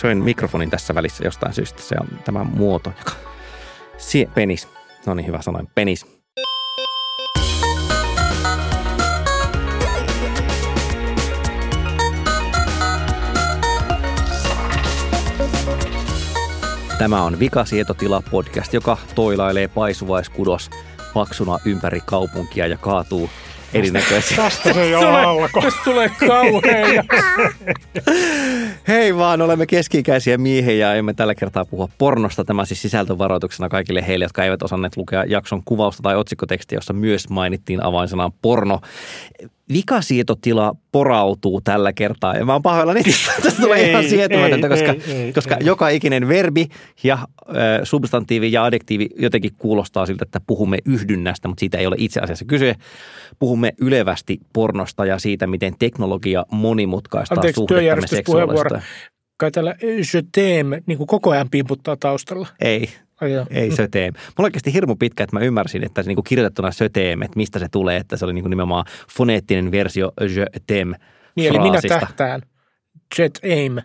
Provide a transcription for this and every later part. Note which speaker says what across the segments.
Speaker 1: söin mikrofonin tässä välissä jostain syystä. Se on tämä muoto, joka... Sie, penis. No niin, hyvä sanoin. Penis. Tämä on Vikasietotila podcast, joka toilailee paisuvaiskudos paksuna ympäri kaupunkia ja kaatuu erinäköisiä.
Speaker 2: Tästä se jo alkoi.
Speaker 3: Tulee kauhean.
Speaker 1: Hei vaan, olemme keski-ikäisiä miehiä ja emme tällä kertaa puhua pornosta. Tämä siis sisältövaroituksena kaikille heille, jotka eivät osanneet lukea jakson kuvausta tai otsikkotekstiä, jossa myös mainittiin avainsanaan porno vikasietotila porautuu tällä kertaa. Ja mä oon pahoillani, tästä tulee
Speaker 2: Ei,
Speaker 1: ihan sietämätöntä, koska,
Speaker 2: ei, ei,
Speaker 1: koska
Speaker 2: ei.
Speaker 1: joka ikinen verbi ja äh, substantiivi ja adjektiivi jotenkin kuulostaa siltä, että puhumme yhdynnästä, mutta siitä ei ole itse asiassa kyse. Puhumme ylevästi pornosta ja siitä, miten teknologia monimutkaistaa
Speaker 3: Anteeksi,
Speaker 1: suhdettamme seksuaalisuuteen.
Speaker 3: Kai täällä je t'aime, niin kuin koko ajan pimputtaa taustalla.
Speaker 1: Ei,
Speaker 3: Ai joo.
Speaker 1: ei söteem. Mulla on oikeasti hirmu pitkä, että mä ymmärsin, että se niinku kirjoitettuna söteem, että mistä se tulee, että se oli niinku nimenomaan foneettinen versio je t'aime
Speaker 3: Niin, eli minä tähtään. Jet aim.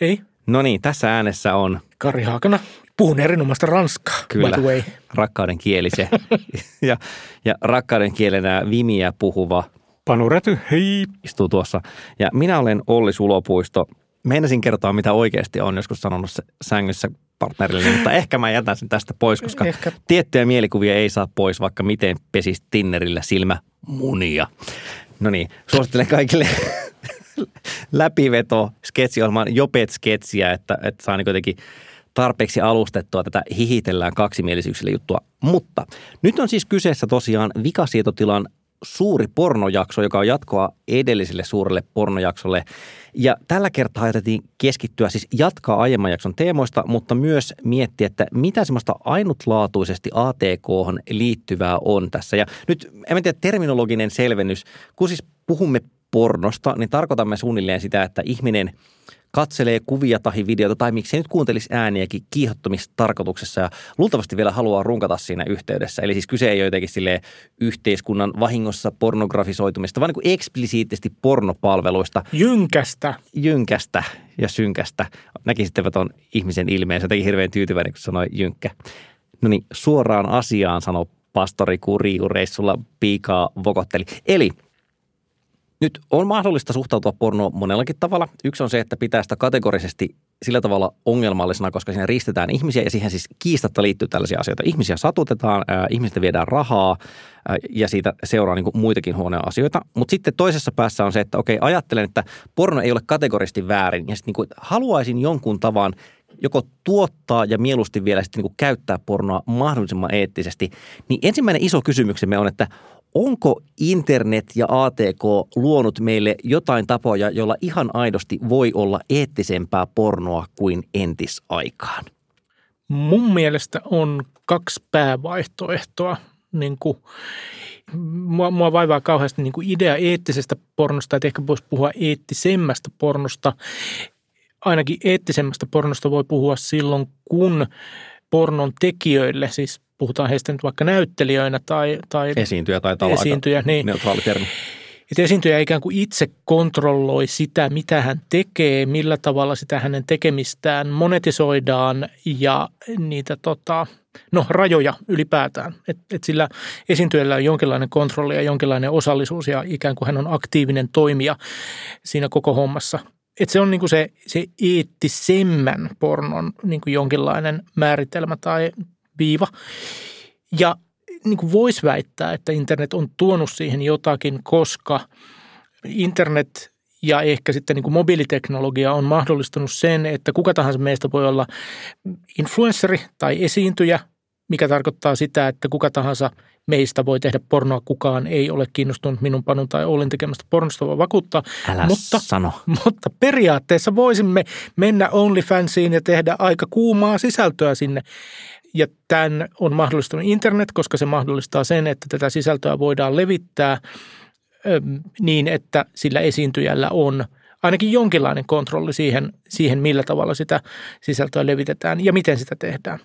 Speaker 3: Ei?
Speaker 1: No niin, tässä äänessä on
Speaker 3: Kari Haakana. Puhun erinomaista ranskaa,
Speaker 1: Kyllä.
Speaker 3: by the way.
Speaker 1: rakkauden kieli se. ja, ja rakkauden kielenä vimiä puhuva
Speaker 2: Panu Räty, hei.
Speaker 1: istuu tuossa. Ja minä olen Olli Sulopuisto. Meinasin kertoa, mitä oikeasti on joskus sanonut se sängyssä partnerille, mutta ehkä mä jätän sen tästä pois, koska
Speaker 3: Ehkä.
Speaker 1: tiettyjä mielikuvia ei saa pois, vaikka miten pesis Tinnerillä silmä munia. No niin, suosittelen kaikille läpiveto sketsiohjelman Jopet-sketsiä, että, että saa niin jotenkin tarpeeksi alustettua tätä hihitellään kaksimielisyyksillä juttua. Mutta nyt on siis kyseessä tosiaan vikasietotilan suuri pornojakso, joka on jatkoa edelliselle suurelle pornojaksolle. Ja tällä kertaa ajateltiin keskittyä siis jatkaa aiemman jakson teemoista, mutta myös miettiä, että mitä semmoista ainutlaatuisesti atk liittyvää on tässä. Ja nyt, en tiedä, terminologinen selvennys, kun siis puhumme pornosta, niin tarkoitamme suunnilleen sitä, että ihminen katselee kuvia tai videota tai miksei nyt kuuntelisi ääniäkin kiihottomistarkoituksessa ja luultavasti vielä haluaa runkata siinä yhteydessä. Eli siis kyse ei ole jotenkin sille yhteiskunnan vahingossa pornografisoitumista, vaan niin kuin eksplisiittisesti pornopalveluista,
Speaker 3: Jynkästä.
Speaker 1: jynkästä ja synkästä. Näkisitte tuon ihmisen ilmeen, se teki hirveän tyytyväinen, kun sanoi jynkkä. No niin, suoraan asiaan sanoi pastori, kun riiureissulla piikaa vokotteli. Eli nyt on mahdollista suhtautua pornoon monellakin tavalla. Yksi on se, että pitää sitä kategorisesti sillä tavalla ongelmallisena, koska siinä ristetään ihmisiä ja siihen siis kiistatta liittyy tällaisia asioita. Ihmisiä satutetaan, ää, ihmistä viedään rahaa ää, ja siitä seuraa niin muitakin huonoja asioita. Mutta sitten toisessa päässä on se, että okei, ajattelen, että porno ei ole kategorisesti väärin ja sitten niin haluaisin jonkun tavan joko tuottaa ja mieluusti vielä sitten niin käyttää pornoa mahdollisimman eettisesti. Niin ensimmäinen iso kysymyksemme on, että onko internet ja ATK luonut meille jotain tapoja, jolla ihan aidosti voi olla eettisempää pornoa kuin entisaikaan?
Speaker 3: Mun mielestä on kaksi päävaihtoehtoa. Niin kuin, mua, mua vaivaa kauheasti niin kuin idea eettisestä pornosta, että ehkä voisi puhua eettisemmästä pornosta. Ainakin eettisemmästä pornosta voi puhua silloin, kun pornon tekijöille, siis puhutaan heistä nyt vaikka näyttelijöinä tai, tai
Speaker 1: Esiintyjä taitaa olla
Speaker 3: Esiintyjä, niin.
Speaker 1: neutraali termi.
Speaker 3: että esiintyjä ikään kuin itse kontrolloi sitä, mitä hän tekee, millä tavalla sitä hänen tekemistään monetisoidaan ja niitä tota, no, rajoja ylipäätään. Että et sillä esiintyjällä on jonkinlainen kontrolli ja jonkinlainen osallisuus ja ikään kuin hän on aktiivinen toimija siinä koko hommassa. Et se on niinku se, se eettisemmän pornon niinku jonkinlainen määritelmä tai viiva. Ja niin kuin voisi väittää, että internet on tuonut siihen jotakin, koska internet ja ehkä sitten niin kuin mobiiliteknologia on mahdollistanut sen, että kuka tahansa meistä voi olla influenssari tai esiintyjä, mikä tarkoittaa sitä, että kuka tahansa meistä voi tehdä pornoa, kukaan ei ole kiinnostunut minun panun tai Ollin tekemästä pornosta, voi vakuuttaa.
Speaker 1: Älä
Speaker 3: mutta,
Speaker 1: sano.
Speaker 3: mutta periaatteessa voisimme mennä OnlyFansiin ja tehdä aika kuumaa sisältöä sinne. Ja tämän on mahdollistunut internet, koska se mahdollistaa sen, että tätä sisältöä voidaan levittää niin, että sillä esiintyjällä on ainakin jonkinlainen kontrolli siihen, siihen, millä tavalla sitä sisältöä levitetään ja miten sitä tehdään.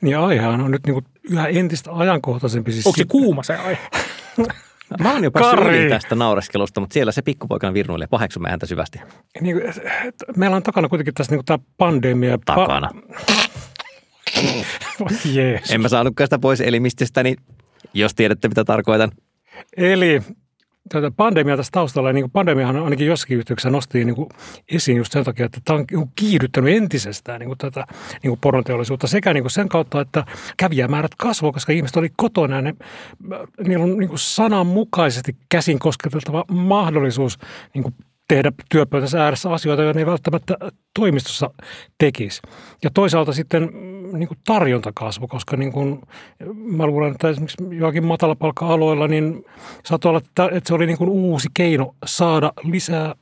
Speaker 2: Niin aihehan on nyt niin kuin yhä entistä ajankohtaisempi. Siis
Speaker 3: Onko se kuuma se aihe?
Speaker 1: Mä oon jo päässyt tästä naureskelusta, mutta siellä se pikkupoikana virnuilee. Paheksumme häntä syvästi.
Speaker 2: Niin, meillä on takana kuitenkin tässä niin tämä pandemia.
Speaker 1: Takana.
Speaker 2: Pa- Jeesus.
Speaker 1: En mä saanutkaan sitä pois elimistöstäni, jos tiedätte mitä tarkoitan.
Speaker 2: Eli tätä pandemia tässä taustalla, niin pandemiahan ainakin jossakin yhteydessä nosti niin kuin esiin just sen takia, että tämä on niin kiihdyttänyt entisestään niin kuin tätä niin kuin pornoteollisuutta sekä niin kuin sen kautta, että kävijämäärät kasvoi, koska ihmiset oli kotona ja ne, niillä on niin kuin sananmukaisesti käsin kosketeltava mahdollisuus niin kuin tehdä työpöytänsä ääressä asioita, joita ne ei välttämättä toimistossa tekisi. Ja toisaalta sitten niin kuin tarjonta kasvoi, koska niin kuin, mä luulen, että esimerkiksi joakin matalapalkka-aloilla, niin saattoi olla, että, että se oli niin kuin uusi keino saada lisää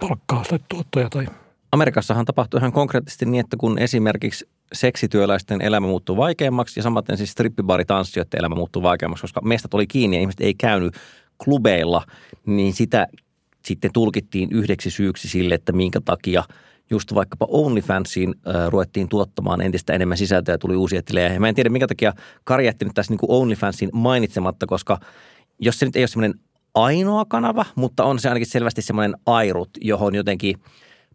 Speaker 2: palkkaa tai tuottoja. Tai...
Speaker 1: Amerikassahan tapahtui ihan konkreettisesti niin, että kun esimerkiksi seksityöläisten elämä muuttuu vaikeammaksi ja samaten siis strippibaaritanssijoiden elämä muuttuu vaikeammaksi, koska mestat oli kiinni ja ihmiset ei käynyt klubeilla, niin sitä sitten tulkittiin yhdeksi syyksi sille, että minkä takia just vaikkapa OnlyFansiin äh, ruvettiin tuottamaan entistä enemmän sisältöä ja tuli uusia tilejä. Ja mä en tiedä, minkä takia Kari jätti nyt tässä niin kuin OnlyFansin mainitsematta, koska jos se nyt ei ole semmoinen ainoa kanava, mutta on se ainakin selvästi semmoinen airut, johon jotenkin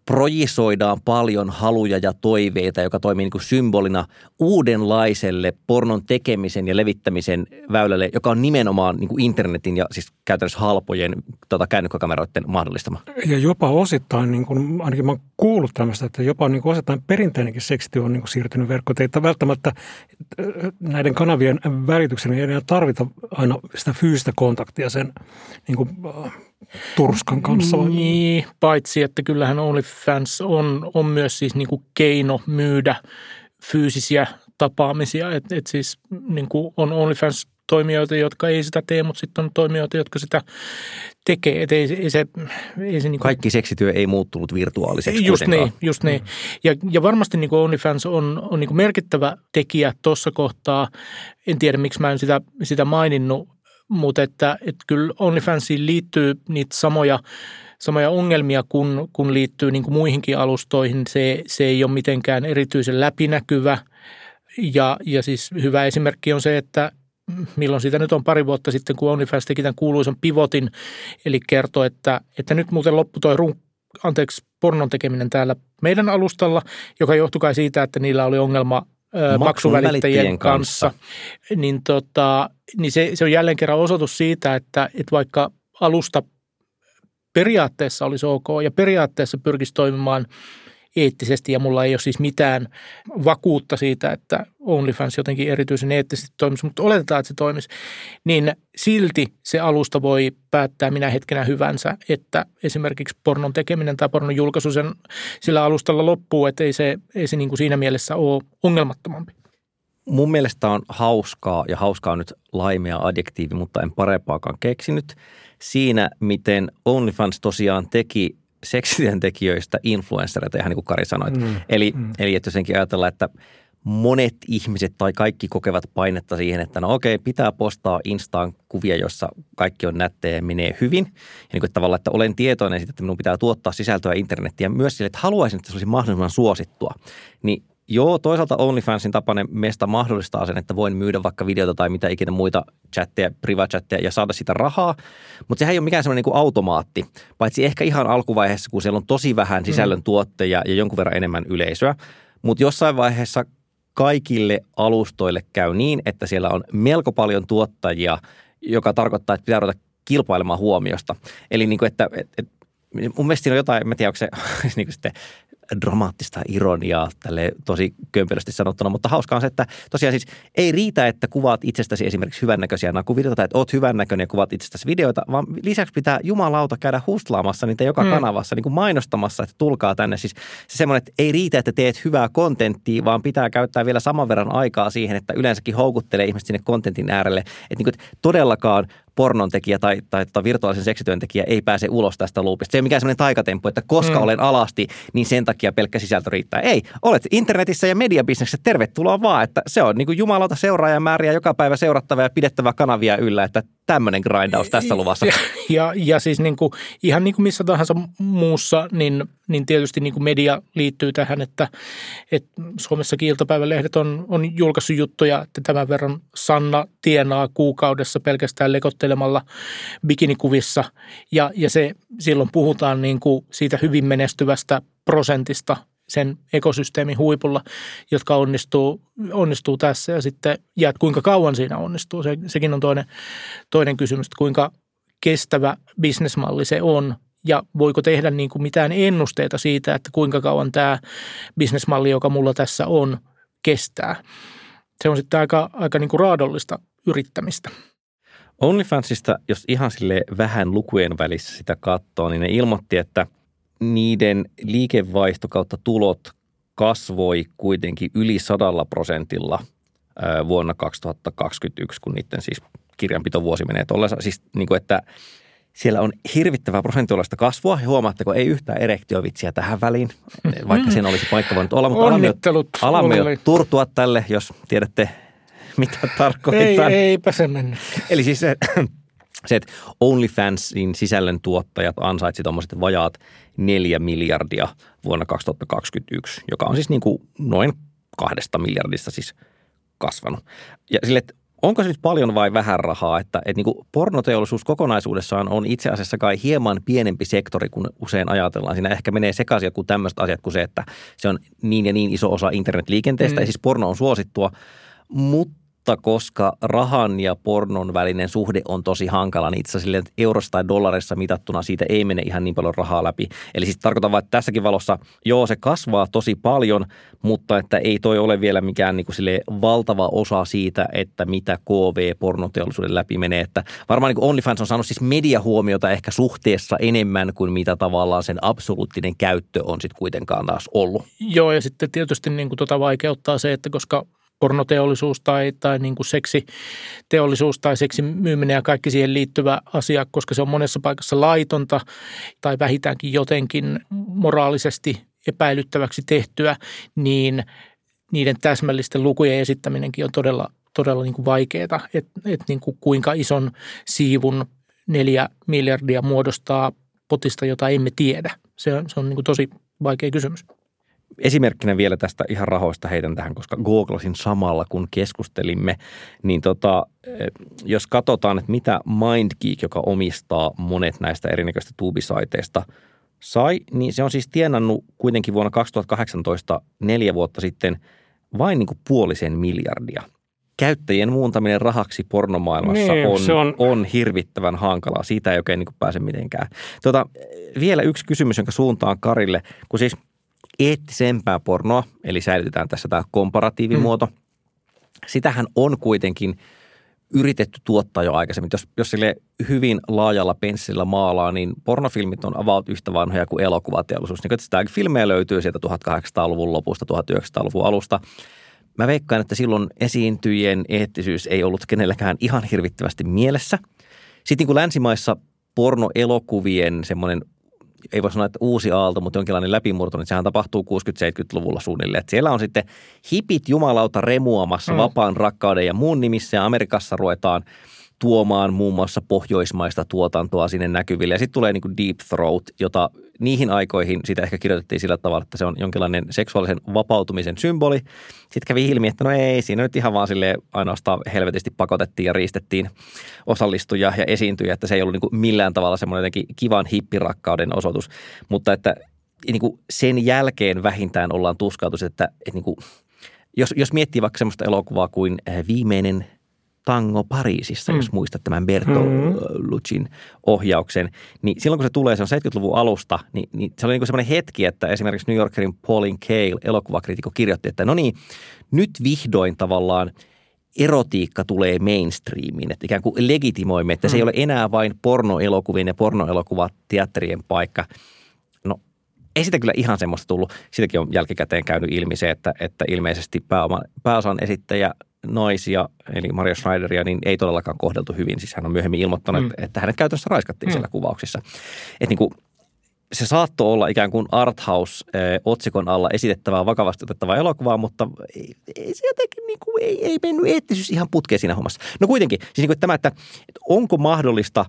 Speaker 1: projisoidaan paljon haluja ja toiveita, joka toimii niin kuin symbolina uudenlaiselle pornon tekemisen ja levittämisen väylälle, joka on nimenomaan niin kuin internetin ja siis käytännössä halpojen tota, kännykkäkameroiden mahdollistama.
Speaker 2: Ja jopa osittain, niin kuin, ainakin mä kuullut tämmöistä, että jopa niin kuin osittain perinteinenkin seksityö on niin kuin siirtynyt verkkoon. Että välttämättä äh, näiden kanavien välityksen ei enää tarvita aina sitä fyysistä kontaktia sen niin kuin, äh, turskan kanssa. Vai?
Speaker 3: Niin, paitsi että kyllähän OnlyFans on, on myös siis niin kuin keino myydä fyysisiä tapaamisia. Et, et siis niin kuin on OnlyFans toimijoita, jotka ei sitä tee, mutta sitten on toimijoita, jotka sitä tekee. Et ei, se- ei se, ei se niin kuin,
Speaker 1: Kaikki seksityö ei muuttunut virtuaaliseksi
Speaker 3: Just
Speaker 1: kuitenkaan.
Speaker 3: niin, just niin. Ja, ja varmasti niin kuin OnlyFans on, on niin kuin merkittävä tekijä tuossa kohtaa. En tiedä, miksi mä en sitä, sitä maininnut, mutta että, että kyllä OnlyFansiin liittyy niitä samoja, samoja ongelmia, kun, kun liittyy niin kuin muihinkin alustoihin. Se, se ei ole mitenkään erityisen läpinäkyvä. Ja, ja siis hyvä esimerkki on se, että milloin siitä nyt on pari vuotta sitten, kun OnlyFans teki tämän kuuluisan pivotin, eli kertoi, että, että nyt muuten loppu toi run, anteeksi, pornon tekeminen täällä meidän alustalla, joka johtui kai siitä, että niillä oli ongelma maksuvälittäjien
Speaker 1: välittäjien
Speaker 3: kanssa.
Speaker 1: kanssa.
Speaker 3: Niin, tota, niin se, se on jälleen kerran osoitus siitä, että, että vaikka alusta periaatteessa olisi ok ja periaatteessa pyrkisi toimimaan eettisesti ja mulla ei ole siis mitään vakuutta siitä, että OnlyFans jotenkin erityisen eettisesti toimisi, mutta oletetaan, että se toimisi, niin silti se alusta voi päättää minä hetkenä hyvänsä, että esimerkiksi pornon tekeminen tai pornon julkaisu sen, sillä alustalla loppuu, että ei se, ei se niin kuin siinä mielessä ole ongelmattomampi.
Speaker 1: mun mielestä on hauskaa, ja hauskaa on nyt laimea adjektiivi, mutta en parempaakaan keksinyt, siinä miten OnlyFans tosiaan teki seksityöntekijöistä influenssereita, ihan niin kuin Kari sanoi. Mm, eli, mm. eli että jotenkin ajatellaan, että monet ihmiset tai kaikki kokevat painetta siihen, että no okei, pitää postaa Instaan kuvia, jossa kaikki on nättejä ja menee hyvin. Ja niin kuin tavallaan, että olen tietoinen siitä, että minun pitää tuottaa sisältöä internettiä myös sille, että haluaisin, että se olisi mahdollisimman suosittua. Niin Joo, toisaalta OnlyFansin tapainen mesta mahdollistaa sen, että voin myydä vaikka videota tai mitä ikinä muita chatteja, privachatteja ja saada sitä rahaa, mutta sehän ei ole mikään semmoinen niin automaatti, paitsi ehkä ihan alkuvaiheessa, kun siellä on tosi vähän sisällön tuotteja ja jonkun verran enemmän yleisöä, mutta jossain vaiheessa kaikille alustoille käy niin, että siellä on melko paljon tuottajia, joka tarkoittaa, että pitää ruveta kilpailemaan huomiosta. Eli niin kuin, että, että, että mun mielestä siinä on jotain, mä en tiedä, onko se niin kuin sitten dramaattista ironiaa tälle tosi kömpelösti sanottuna, mutta hauskaa on se, että tosiaan siis ei riitä, että kuvaat itsestäsi esimerkiksi hyvännäköisiä nakuvideoita tai että oot hyvännäköinen ja kuvaat itsestäsi videoita, vaan lisäksi pitää jumalauta käydä hustlaamassa niitä joka
Speaker 3: Mm.
Speaker 1: kanavassa, niin kuin mainostamassa, että tulkaa tänne. Siis se semmoinen, että ei riitä, että teet hyvää kontenttia, vaan pitää käyttää vielä saman verran aikaa siihen, että yleensäkin houkuttelee ihmiset sinne kontentin äärelle. Että, niin kuin, että todellakaan pornon tekijä tai, tai, tai virtuaalisen seksityöntekijä ei pääse ulos tästä loopista. Se ei ole mikään semmoinen taikatemppu, että koska mm. olen alasti, niin sen takia pelkkä sisältö riittää. Ei, olet internetissä ja mediabisneksessä, tervetuloa vaan, että se on niin kuin jumalauta seuraajamääriä joka päivä seurattava ja pidettävä kanavia yllä, että tämmöinen grindaus tässä luvassa.
Speaker 3: Ja, ja, ja siis niin kuin, ihan niin kuin missä tahansa muussa, niin, niin tietysti niin kuin media liittyy tähän, että, että Suomessakin iltapäivälehdet on, on julkaissut juttuja, että tämän verran Sanna tienaa kuukaudessa pelkästään lekottelemalla bikinikuvissa. Ja, ja se silloin puhutaan niin kuin siitä hyvin menestyvästä prosentista sen ekosysteemin huipulla, jotka onnistuu, onnistuu tässä ja sitten ja että kuinka kauan siinä onnistuu. Se, sekin on toinen, toinen kysymys, että kuinka kestävä bisnesmalli se on ja voiko tehdä niin kuin mitään ennusteita siitä, että kuinka kauan tämä bisnesmalli, joka mulla tässä on, kestää. Se on sitten aika, aika niin kuin raadollista yrittämistä.
Speaker 1: OnlyFansista, jos ihan sille vähän lukujen välissä sitä katsoo, niin ne ilmoitti, että – niiden liikevaihto kautta tulot kasvoi kuitenkin yli sadalla prosentilla vuonna 2021, kun niiden siis kirjanpitovuosi menee tuollaisen. Siis niin kuin, että siellä on hirvittävää prosentuaalista kasvua. Ja huomaatteko, ei yhtään erektiovitsiä tähän väliin, vaikka siinä olisi paikka voinut olla.
Speaker 3: Mutta alamme, jo,
Speaker 1: alamme jo turtua tälle, jos tiedätte, mitä tarkoittaa.
Speaker 3: Ei, eipä se mennyt.
Speaker 1: Eli siis se, se, että OnlyFansin sisällön tuottajat ansaitsi tuommoiset vajaat neljä miljardia vuonna 2021, joka on siis niin kuin noin kahdesta miljardista siis kasvanut. Ja sille, että onko se nyt paljon vai vähän rahaa, että, että niin kuin pornoteollisuus kokonaisuudessaan on itse asiassa kai hieman pienempi sektori kuin usein ajatellaan. Siinä ehkä menee sekaisin joku tämmöiset asiat kuin se, että se on niin ja niin iso osa internetliikenteestä mm. ja siis porno on suosittua, mutta mutta koska rahan ja pornon välinen suhde on tosi hankala, niin itse asiassa eurossa tai dollarissa mitattuna siitä ei mene ihan niin paljon rahaa läpi. Eli siis tarkoitan vain, että tässäkin valossa, joo se kasvaa tosi paljon, mutta että ei toi ole vielä mikään niin kuin valtava osa siitä, että mitä KV-pornoteollisuuden läpi menee. Että varmaan niin OnlyFans on saanut siis mediahuomiota ehkä suhteessa enemmän kuin mitä tavallaan sen absoluuttinen käyttö on sitten kuitenkaan taas ollut.
Speaker 3: Joo, ja sitten tietysti niin kuin tota vaikeuttaa se, että koska pornoteollisuus tai, tai niin kuin seksiteollisuus tai seksin myyminen ja kaikki siihen liittyvä asia, koska se on monessa paikassa laitonta tai vähintäänkin jotenkin moraalisesti epäilyttäväksi tehtyä, niin niiden täsmällisten lukujen esittäminenkin on todella, todella niin kuin vaikeaa, että et niin kuin kuinka ison siivun neljä miljardia muodostaa potista, jota emme tiedä. Se on, se on niin kuin tosi vaikea kysymys.
Speaker 1: Esimerkkinä vielä tästä ihan rahoista heitän tähän, koska googlasin samalla, kun keskustelimme, niin tota, eh, jos katsotaan, että mitä MindGeek, joka omistaa monet näistä erinäköistä tuubisaiteista, sai, niin se on siis tienannut kuitenkin vuonna 2018 neljä vuotta sitten vain niin kuin puolisen miljardia. Käyttäjien muuntaminen rahaksi pornomaailmassa niin, on, on... on hirvittävän hankalaa. Siitä ei oikein niin kuin pääse mitenkään. Tota, vielä yksi kysymys, jonka suuntaan Karille, kun siis – eettisempää pornoa, eli säilytetään tässä tämä komparatiivimuoto. Mm. Sitähän on kuitenkin yritetty tuottaa jo aikaisemmin. Jos, jos sille hyvin laajalla penssillä maalaa, niin pornofilmit on avaut yhtä vanhoja kuin elokuvateollisuus. Niin sitä filmejä löytyy sieltä 1800-luvun lopusta, 1900-luvun alusta. Mä veikkaan, että silloin esiintyjien eettisyys ei ollut kenelläkään ihan hirvittävästi mielessä. Sitten niin kuin länsimaissa pornoelokuvien semmoinen ei voi sanoa, että uusi aalto, mutta jonkinlainen läpimurto, niin sehän tapahtuu 60-70-luvulla suunnilleen. Että siellä on sitten hipit jumalauta remuamassa mm. vapaan rakkauden ja muun nimissä ja Amerikassa ruvetaan – tuomaan muun muassa pohjoismaista tuotantoa sinne näkyville. Ja sitten tulee niin kuin Deep Throat, jota niihin aikoihin sitä ehkä kirjoitettiin sillä tavalla, että se on jonkinlainen seksuaalisen vapautumisen symboli. Sitten kävi ilmi, että no ei, siinä nyt ihan vaan sille ainoastaan helvetisti pakotettiin ja riistettiin osallistujia ja esiintyjä, että se ei ollut niin kuin millään tavalla semmoinen jotenkin kivan hippirakkauden osoitus. Mutta että niin kuin sen jälkeen vähintään ollaan tuskautus, että, että niin kuin, jos, jos miettii vaikka semmoista elokuvaa kuin Viimeinen – Tango Pariisissa, mm. jos muistat tämän Berto mm. Lucin ohjauksen, niin silloin kun se tulee, se on 70-luvun alusta, niin, niin se oli niin semmoinen hetki, että esimerkiksi New Yorkerin Pauline Kael, elokuvakriitikko, kirjoitti, että no niin, nyt vihdoin tavallaan erotiikka tulee mainstreamiin, että ikään kuin legitimoimme, että mm. se ei mm. ole enää vain pornoelokuvien ja pornoelokuvateatterien paikka. No ei sitä kyllä ihan semmoista tullut. Sitäkin on jälkikäteen käynyt ilmi se, että, että ilmeisesti pääoma, pääosan esittäjä naisia, eli Maria Schneideria, niin ei todellakaan kohdeltu hyvin. Siis hän on myöhemmin ilmoittanut, mm. että, hänet käytännössä raiskattiin mm. siellä kuvauksissa. Että niin kuin, se saattoi olla ikään kuin arthouse-otsikon alla esitettävää vakavasti otettavaa elokuvaa, mutta ei, ei se jotenkin niin kuin, ei, ei mennyt eettisyys ihan putkeen siinä hommassa. No kuitenkin, siis niin kuin tämä, että, että onko mahdollista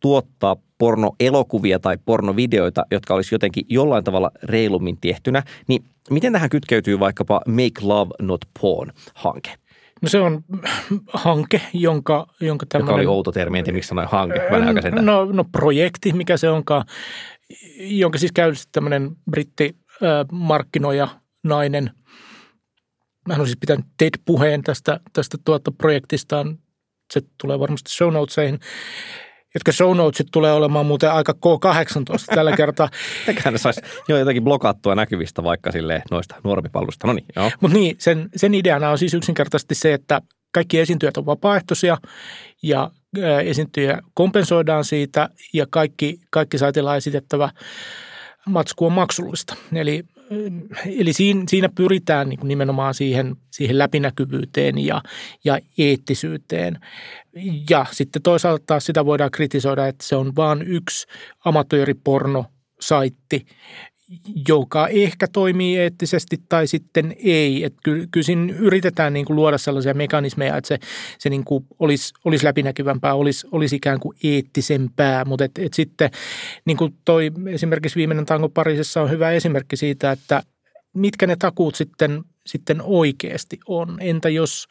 Speaker 1: tuottaa pornoelokuvia tai pornovideoita, jotka olisi jotenkin jollain tavalla reilummin tehtynä, niin miten tähän kytkeytyy vaikkapa Make Love Not Porn-hanke?
Speaker 3: No se on hanke, jonka, jonka
Speaker 1: tämmöinen... Joka oli outo termi, en tiedä miksi sanoin hanke.
Speaker 3: No, no projekti, mikä se onkaan, jonka siis käynnisti tämmöinen britti markkinoija nainen. Hän on siis pitänyt TED-puheen tästä, tästä tuota projektistaan. Se tulee varmasti show notesihin jotka show notesit tulee olemaan muuten aika K18 tällä kertaa.
Speaker 1: Eiköhän ne saisi jo jotenkin blokattua näkyvistä vaikka sille noista normipalveluista. No niin, joo.
Speaker 3: Mutta niin, sen, sen ideana on siis yksinkertaisesti se, että kaikki esiintyjät on vapaaehtoisia ja esiintyjä kompensoidaan siitä ja kaikki, kaikki saitilla esitettävä matsku on maksullista. Eli eli siinä, siinä pyritään niin nimenomaan siihen, siihen läpinäkyvyyteen ja, ja eettisyyteen. Ja sitten toisaalta taas sitä voidaan kritisoida, että se on vain yksi amatööriporno-saitti, joka ehkä toimii eettisesti tai sitten ei. Että kyllä, kyllä siinä yritetään niin kuin luoda sellaisia mekanismeja, että se, se niin kuin olisi, olisi läpinäkyvämpää, olisi, olisi ikään kuin eettisempää. Mutta et, et sitten niin kuin toi esimerkiksi viimeinen tango Pariisissa on hyvä esimerkki siitä, että mitkä ne takuut sitten, sitten oikeasti on. Entä jos,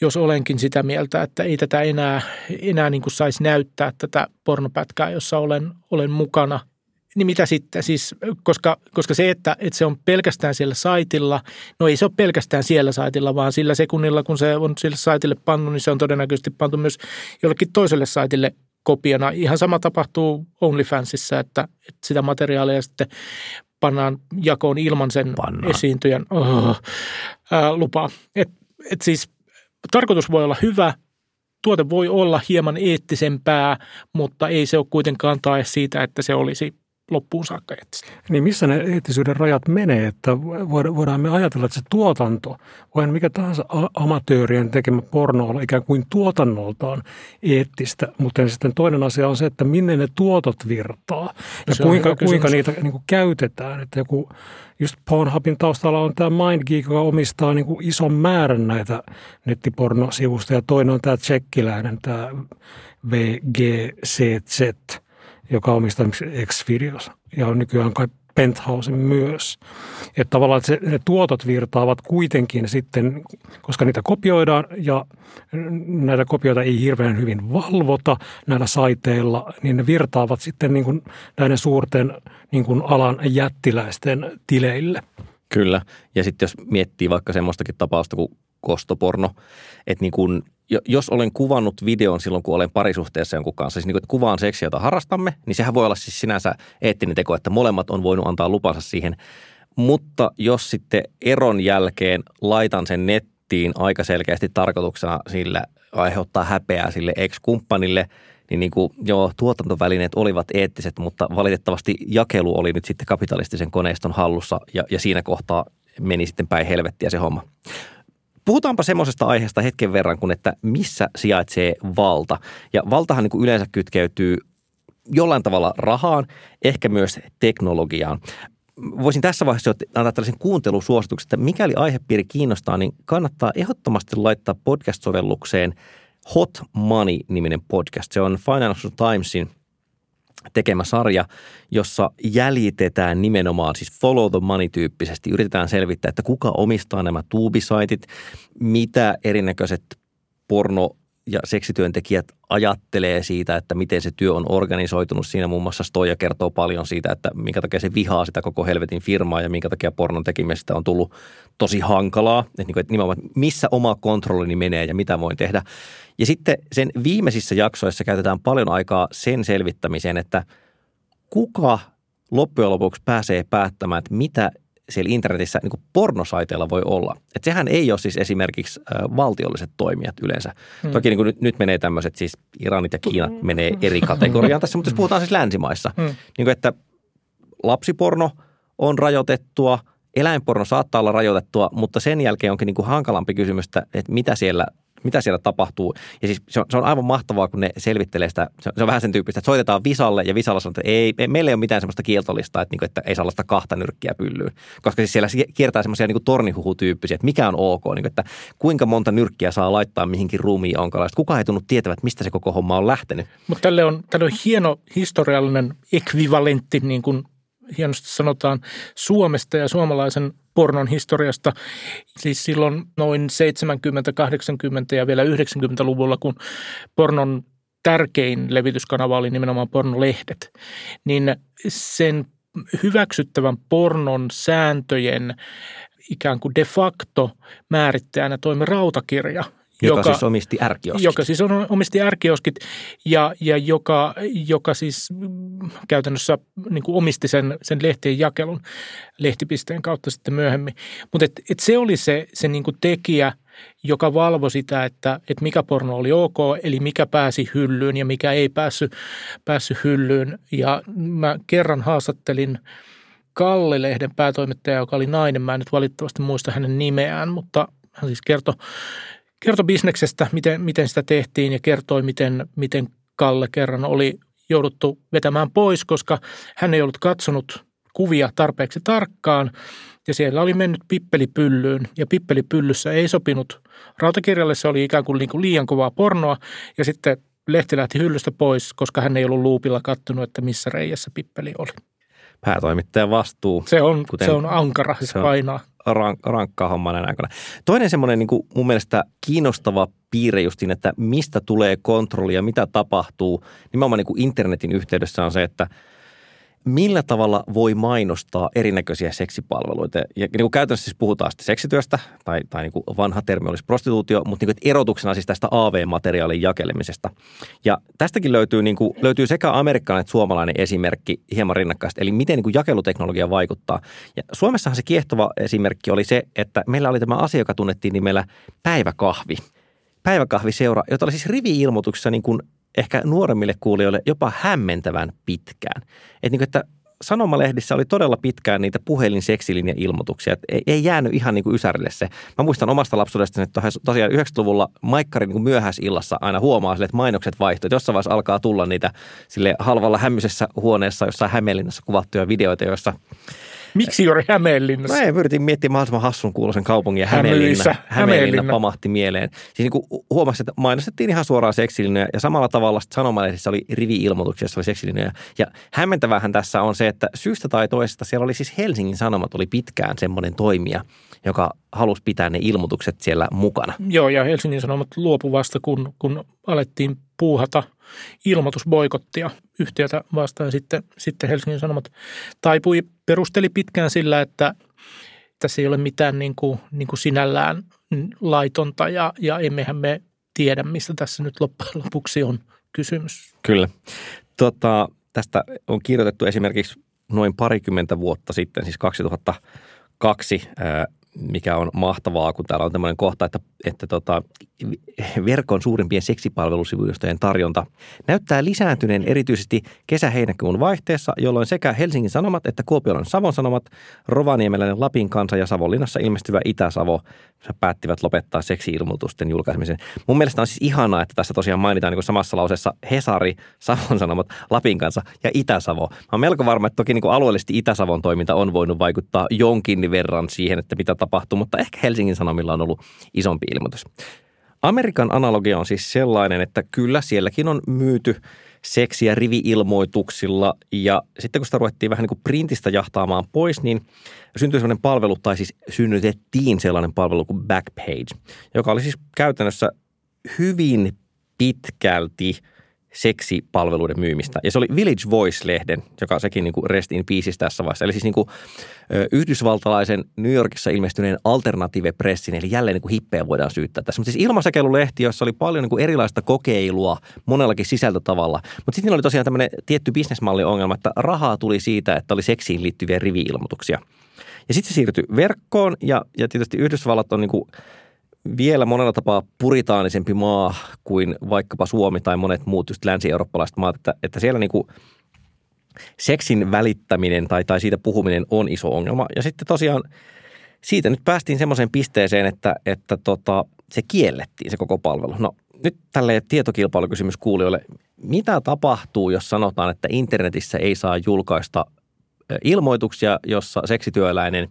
Speaker 3: jos olenkin sitä mieltä, että ei tätä enää, enää niin kuin saisi näyttää tätä pornopätkää, jossa olen, olen mukana – niin mitä sitten? Siis, koska, koska se, että, että se on pelkästään siellä saitilla, no ei se ole pelkästään siellä saitilla, vaan sillä sekunnilla, kun se on sille saitille pannu, niin se on todennäköisesti pantu myös jollekin toiselle saitille kopiona. Ihan sama tapahtuu OnlyFansissa, että, että sitä materiaalia sitten pannaan jakoon ilman sen pannaan. esiintyjän oh, ää, lupaa. Et, et siis tarkoitus voi olla hyvä, tuote voi olla hieman eettisempää, mutta ei se ole kuitenkaan tae siitä, että se olisi loppuun saakka eettistä.
Speaker 2: Niin missä ne eettisyyden rajat menee, että voidaan me ajatella, että se tuotanto, voidaan mikä tahansa amatöörien tekemä porno olla ikään kuin tuotannoltaan eettistä, mutta sitten toinen asia on se, että minne ne tuotot virtaa ja kuinka, kuinka niitä niin kuin käytetään. Että joku, just Pornhubin taustalla on tämä MindGeek, joka omistaa niin kuin ison määrän näitä nettipornosivusta ja toinen on tämä tsekkiläinen, tämä VGCZ – joka omistaa Xvideos ja on nykyään kai Penthouse myös. Että tavallaan että se, ne tuotot virtaavat kuitenkin sitten, koska niitä kopioidaan ja näitä kopioita ei hirveän hyvin valvota näillä saiteilla, niin ne virtaavat sitten niin kuin näiden suurten niin kuin alan jättiläisten tileille.
Speaker 1: Kyllä. Ja sitten jos miettii vaikka semmoistakin tapausta kuin kostoporno, että niin kuin jos olen kuvannut videon silloin, kun olen parisuhteessa jonkun kanssa, siis niin kuin, että kuvaan seksiä, jota harrastamme, niin sehän voi olla siis sinänsä eettinen teko, että molemmat on voinut antaa lupansa siihen. Mutta jos sitten eron jälkeen laitan sen nettiin aika selkeästi tarkoituksena sillä aiheuttaa häpeää sille ex-kumppanille, niin, niin kuin, joo, tuotantovälineet olivat eettiset, mutta valitettavasti jakelu oli nyt sitten kapitalistisen koneiston hallussa ja, ja siinä kohtaa meni sitten päin helvettiä se homma. Puhutaanpa semmoisesta aiheesta hetken verran, kun että missä sijaitsee valta. Ja valtahan niin kuin yleensä kytkeytyy jollain tavalla rahaan, ehkä myös teknologiaan. Voisin tässä vaiheessa antaa tällaisen kuuntelusuosituksen, että mikäli aihepiiri kiinnostaa, niin kannattaa ehdottomasti laittaa podcast-sovellukseen Hot Money-niminen podcast. Se on Financial Timesin tekemä sarja, jossa jäljitetään nimenomaan siis follow the money tyyppisesti. Yritetään selvittää, että kuka omistaa nämä tuubisaitit, mitä erinäköiset porno ja seksityöntekijät ajattelee siitä, että miten se työ on organisoitunut. Siinä muun muassa Stoja kertoo paljon siitä, että minkä takia se vihaa sitä koko helvetin firmaa ja minkä takia pornon tekemisestä on tullut tosi hankalaa. Että, niin kuin, nimenomaan, missä oma kontrollini menee ja mitä voin tehdä. Ja sitten sen viimeisissä jaksoissa käytetään paljon aikaa sen selvittämiseen, että kuka loppujen lopuksi pääsee päättämään, että mitä siellä internetissä niin kuin pornosaiteilla voi olla. Että sehän ei ole siis esimerkiksi valtiolliset toimijat yleensä. Hmm. Toki niin kuin nyt, nyt menee tämmöiset, siis Iranit ja Kiinat hmm. menee eri kategoriaan tässä, mutta jos puhutaan siis länsimaissa, hmm. niin kuin, että lapsiporno on rajoitettua, eläinporno saattaa olla rajoitettua, mutta sen jälkeen onkin niin kuin hankalampi kysymys, että mitä siellä mitä siellä tapahtuu. Ja siis se on, se on aivan mahtavaa, kun ne selvittelee sitä, se on, se on vähän sen tyyppistä, että soitetaan Visalle ja Visalla sanoo, että ei, meillä ei ole mitään semmoista kieltolista, että, niin kuin, että ei saa olla kahta nyrkkiä pyllyyn. Koska siis siellä kiertää semmoisia niin tornihuhutyyppisiä, että mikä on ok, niin kuin, että kuinka monta nyrkkiä saa laittaa mihinkin ruumiin onkalaista. Kuka ei tunnu tietävät, mistä se koko homma on lähtenyt.
Speaker 3: Mutta tälle on, tälle on hieno historiallinen ekvivalentti, niin kuin hienosti sanotaan, Suomesta ja suomalaisen pornon historiasta. Siis silloin noin 70, 80 ja vielä 90-luvulla, kun pornon tärkein levityskanava oli nimenomaan pornolehdet, niin sen hyväksyttävän pornon sääntöjen ikään kuin de facto määrittäjänä toimi rautakirja –
Speaker 1: joka, joka siis omisti ärkioskit.
Speaker 3: Joka siis on, omisti ärkioskit ja, ja joka, joka siis käytännössä niin kuin omisti sen, sen lehtien jakelun lehtipisteen kautta sitten myöhemmin. Mutta et, et se oli se, se niin kuin tekijä, joka valvoi sitä, että, että mikä porno oli ok, eli mikä pääsi hyllyyn ja mikä ei päässyt, päässyt hyllyyn. Ja mä kerran haastattelin Kalle-lehden päätoimittaja, joka oli nainen. Mä en nyt valitettavasti muista hänen nimeään, mutta hän siis kertoi kertoi bisneksestä, miten, miten sitä tehtiin ja kertoi, miten, miten Kalle kerran oli jouduttu vetämään pois, koska hän ei ollut katsonut kuvia tarpeeksi tarkkaan. Ja siellä oli mennyt pippelipyllyyn. Ja pippelipyllyssä ei sopinut rautakirjalle, se oli ikään kuin, niin liian kovaa pornoa. Ja sitten lehti lähti hyllystä pois, koska hän ei ollut luupilla kattonut, että missä reijässä pippeli oli.
Speaker 1: Päätoimittajan vastuu.
Speaker 3: Se on, kuten, se on ankara, se, se painaa
Speaker 1: rank, rankkaa hommaa näin. Toinen semmoinen niin kuin mun mielestä kiinnostava piirre justiin, että mistä tulee kontrolli ja mitä tapahtuu nimenomaan niin kuin internetin yhteydessä on se, että – millä tavalla voi mainostaa erinäköisiä seksipalveluita. Ja niin kuin käytännössä siis puhutaan sitten seksityöstä, tai, tai niin kuin vanha termi olisi prostituutio, mutta niin kuin erotuksena siis tästä AV-materiaalin jakelemisesta. Ja tästäkin löytyy, niin kuin, löytyy sekä amerikkalainen että suomalainen esimerkki hieman rinnakkaista, eli miten niin kuin jakeluteknologia vaikuttaa. Ja Suomessahan se kiehtova esimerkki oli se, että meillä oli tämä asia, joka tunnettiin nimellä päiväkahvi päiväkahviseura, jota oli siis rivi-ilmoituksessa niin kuin ehkä nuoremmille kuulijoille jopa hämmentävän pitkään. Että niin että sanomalehdissä oli todella pitkään niitä puhelin seksilinja ilmoituksia. että ei, ei jäänyt ihan niin kuin ysärille se. Mä muistan omasta lapsuudesta, että tosiaan 90-luvulla Maikkarin niin myöhäisillassa aina huomaa sille, että mainokset vaihtuivat. Jossain vaiheessa alkaa tulla niitä sille halvalla hämmöisessä huoneessa jossain Hämeenlinnassa kuvattuja videoita, joissa
Speaker 3: Miksi juuri Hämeenlinnassa?
Speaker 1: Ei, yritin miettiä mahdollisimman hassun kuulosen kaupungin ja Hämeenlinna, Hämeenlinna, Hämeenlinna pamahti mieleen. Siis niin huomasin, että mainostettiin ihan suoraan seksilinjoja ja samalla tavalla sanomalehdissä oli rivi-ilmoituksia, jossa oli seksilinjoja. Ja hämmentävähän tässä on se, että syystä tai toisesta siellä oli siis Helsingin Sanomat oli pitkään semmoinen toimija, joka halusi pitää ne ilmoitukset siellä mukana.
Speaker 3: Joo, ja Helsingin Sanomat luopui vasta, kun, kun alettiin puuhata ilmoitusboikottia yhtiötä vastaan. Sitten, sitten Helsingin Sanomat taipui, perusteli pitkään sillä, että tässä ei ole mitään niin kuin, niin kuin sinällään laitonta ja, ja emmehän me tiedä, mistä tässä nyt loppujen lopuksi on kysymys.
Speaker 1: Kyllä. Tota, tästä on kirjoitettu esimerkiksi noin parikymmentä vuotta sitten, siis 2002 mikä on mahtavaa, kun täällä on tämmöinen kohta, että, että tota, verkon suurimpien seksipalvelusivustojen tarjonta näyttää lisääntyneen erityisesti kesä-heinäkuun vaihteessa, jolloin sekä Helsingin Sanomat että Kuopion Savon Sanomat, Rovaniemeläinen Lapin kansa ja Savonlinnassa ilmestyvä Itä-Savo päättivät lopettaa seksi-ilmoitusten julkaisemisen. Mun mielestä on siis ihanaa, että tässä tosiaan mainitaan niin samassa lauseessa Hesari, Savon Sanomat, Lapin kanssa ja Itä-Savo. Mä oon melko varma, että toki niin alueellisesti Itä-Savon toiminta on voinut vaikuttaa jonkin verran siihen, että mitä tapahtuu, mutta ehkä Helsingin Sanomilla on ollut isompi ilmoitus. Amerikan analogia on siis sellainen, että kyllä sielläkin on myyty seksiä rivi-ilmoituksilla ja sitten kun sitä ruvettiin vähän niin kuin printistä jahtaamaan pois, niin syntyi sellainen palvelu tai siis synnytettiin sellainen palvelu kuin Backpage, joka oli siis käytännössä hyvin pitkälti – seksipalveluiden myymistä. Ja se oli Village Voice-lehden, joka sekin niin kuin rest in peace tässä vaiheessa. Eli siis niin kuin, yhdysvaltalaisen New Yorkissa ilmestyneen Alternative Pressin, eli jälleen niin kuin hippeä voidaan syyttää tässä. Mutta siis ilmasäkeilulehti, jossa oli paljon niin kuin erilaista kokeilua monellakin sisältötavalla. Mutta sitten oli tosiaan tämmöinen tietty bisnesmalli-ongelma, että rahaa tuli siitä, että oli seksiin liittyviä rivi-ilmoituksia. Ja sitten se siirtyi verkkoon ja, ja tietysti Yhdysvallat on niin kuin – vielä monella tapaa puritaanisempi maa kuin vaikkapa Suomi tai monet muut just länsi-eurooppalaiset maat, että, että siellä niin seksin välittäminen tai, tai siitä puhuminen on iso ongelma. Ja sitten tosiaan siitä nyt päästiin semmoiseen pisteeseen, että, että tota, se kiellettiin se koko palvelu. No nyt tälle tietokilpailukysymys kuulijoille. Mitä tapahtuu, jos sanotaan, että internetissä ei saa julkaista ilmoituksia, jossa seksityöläinen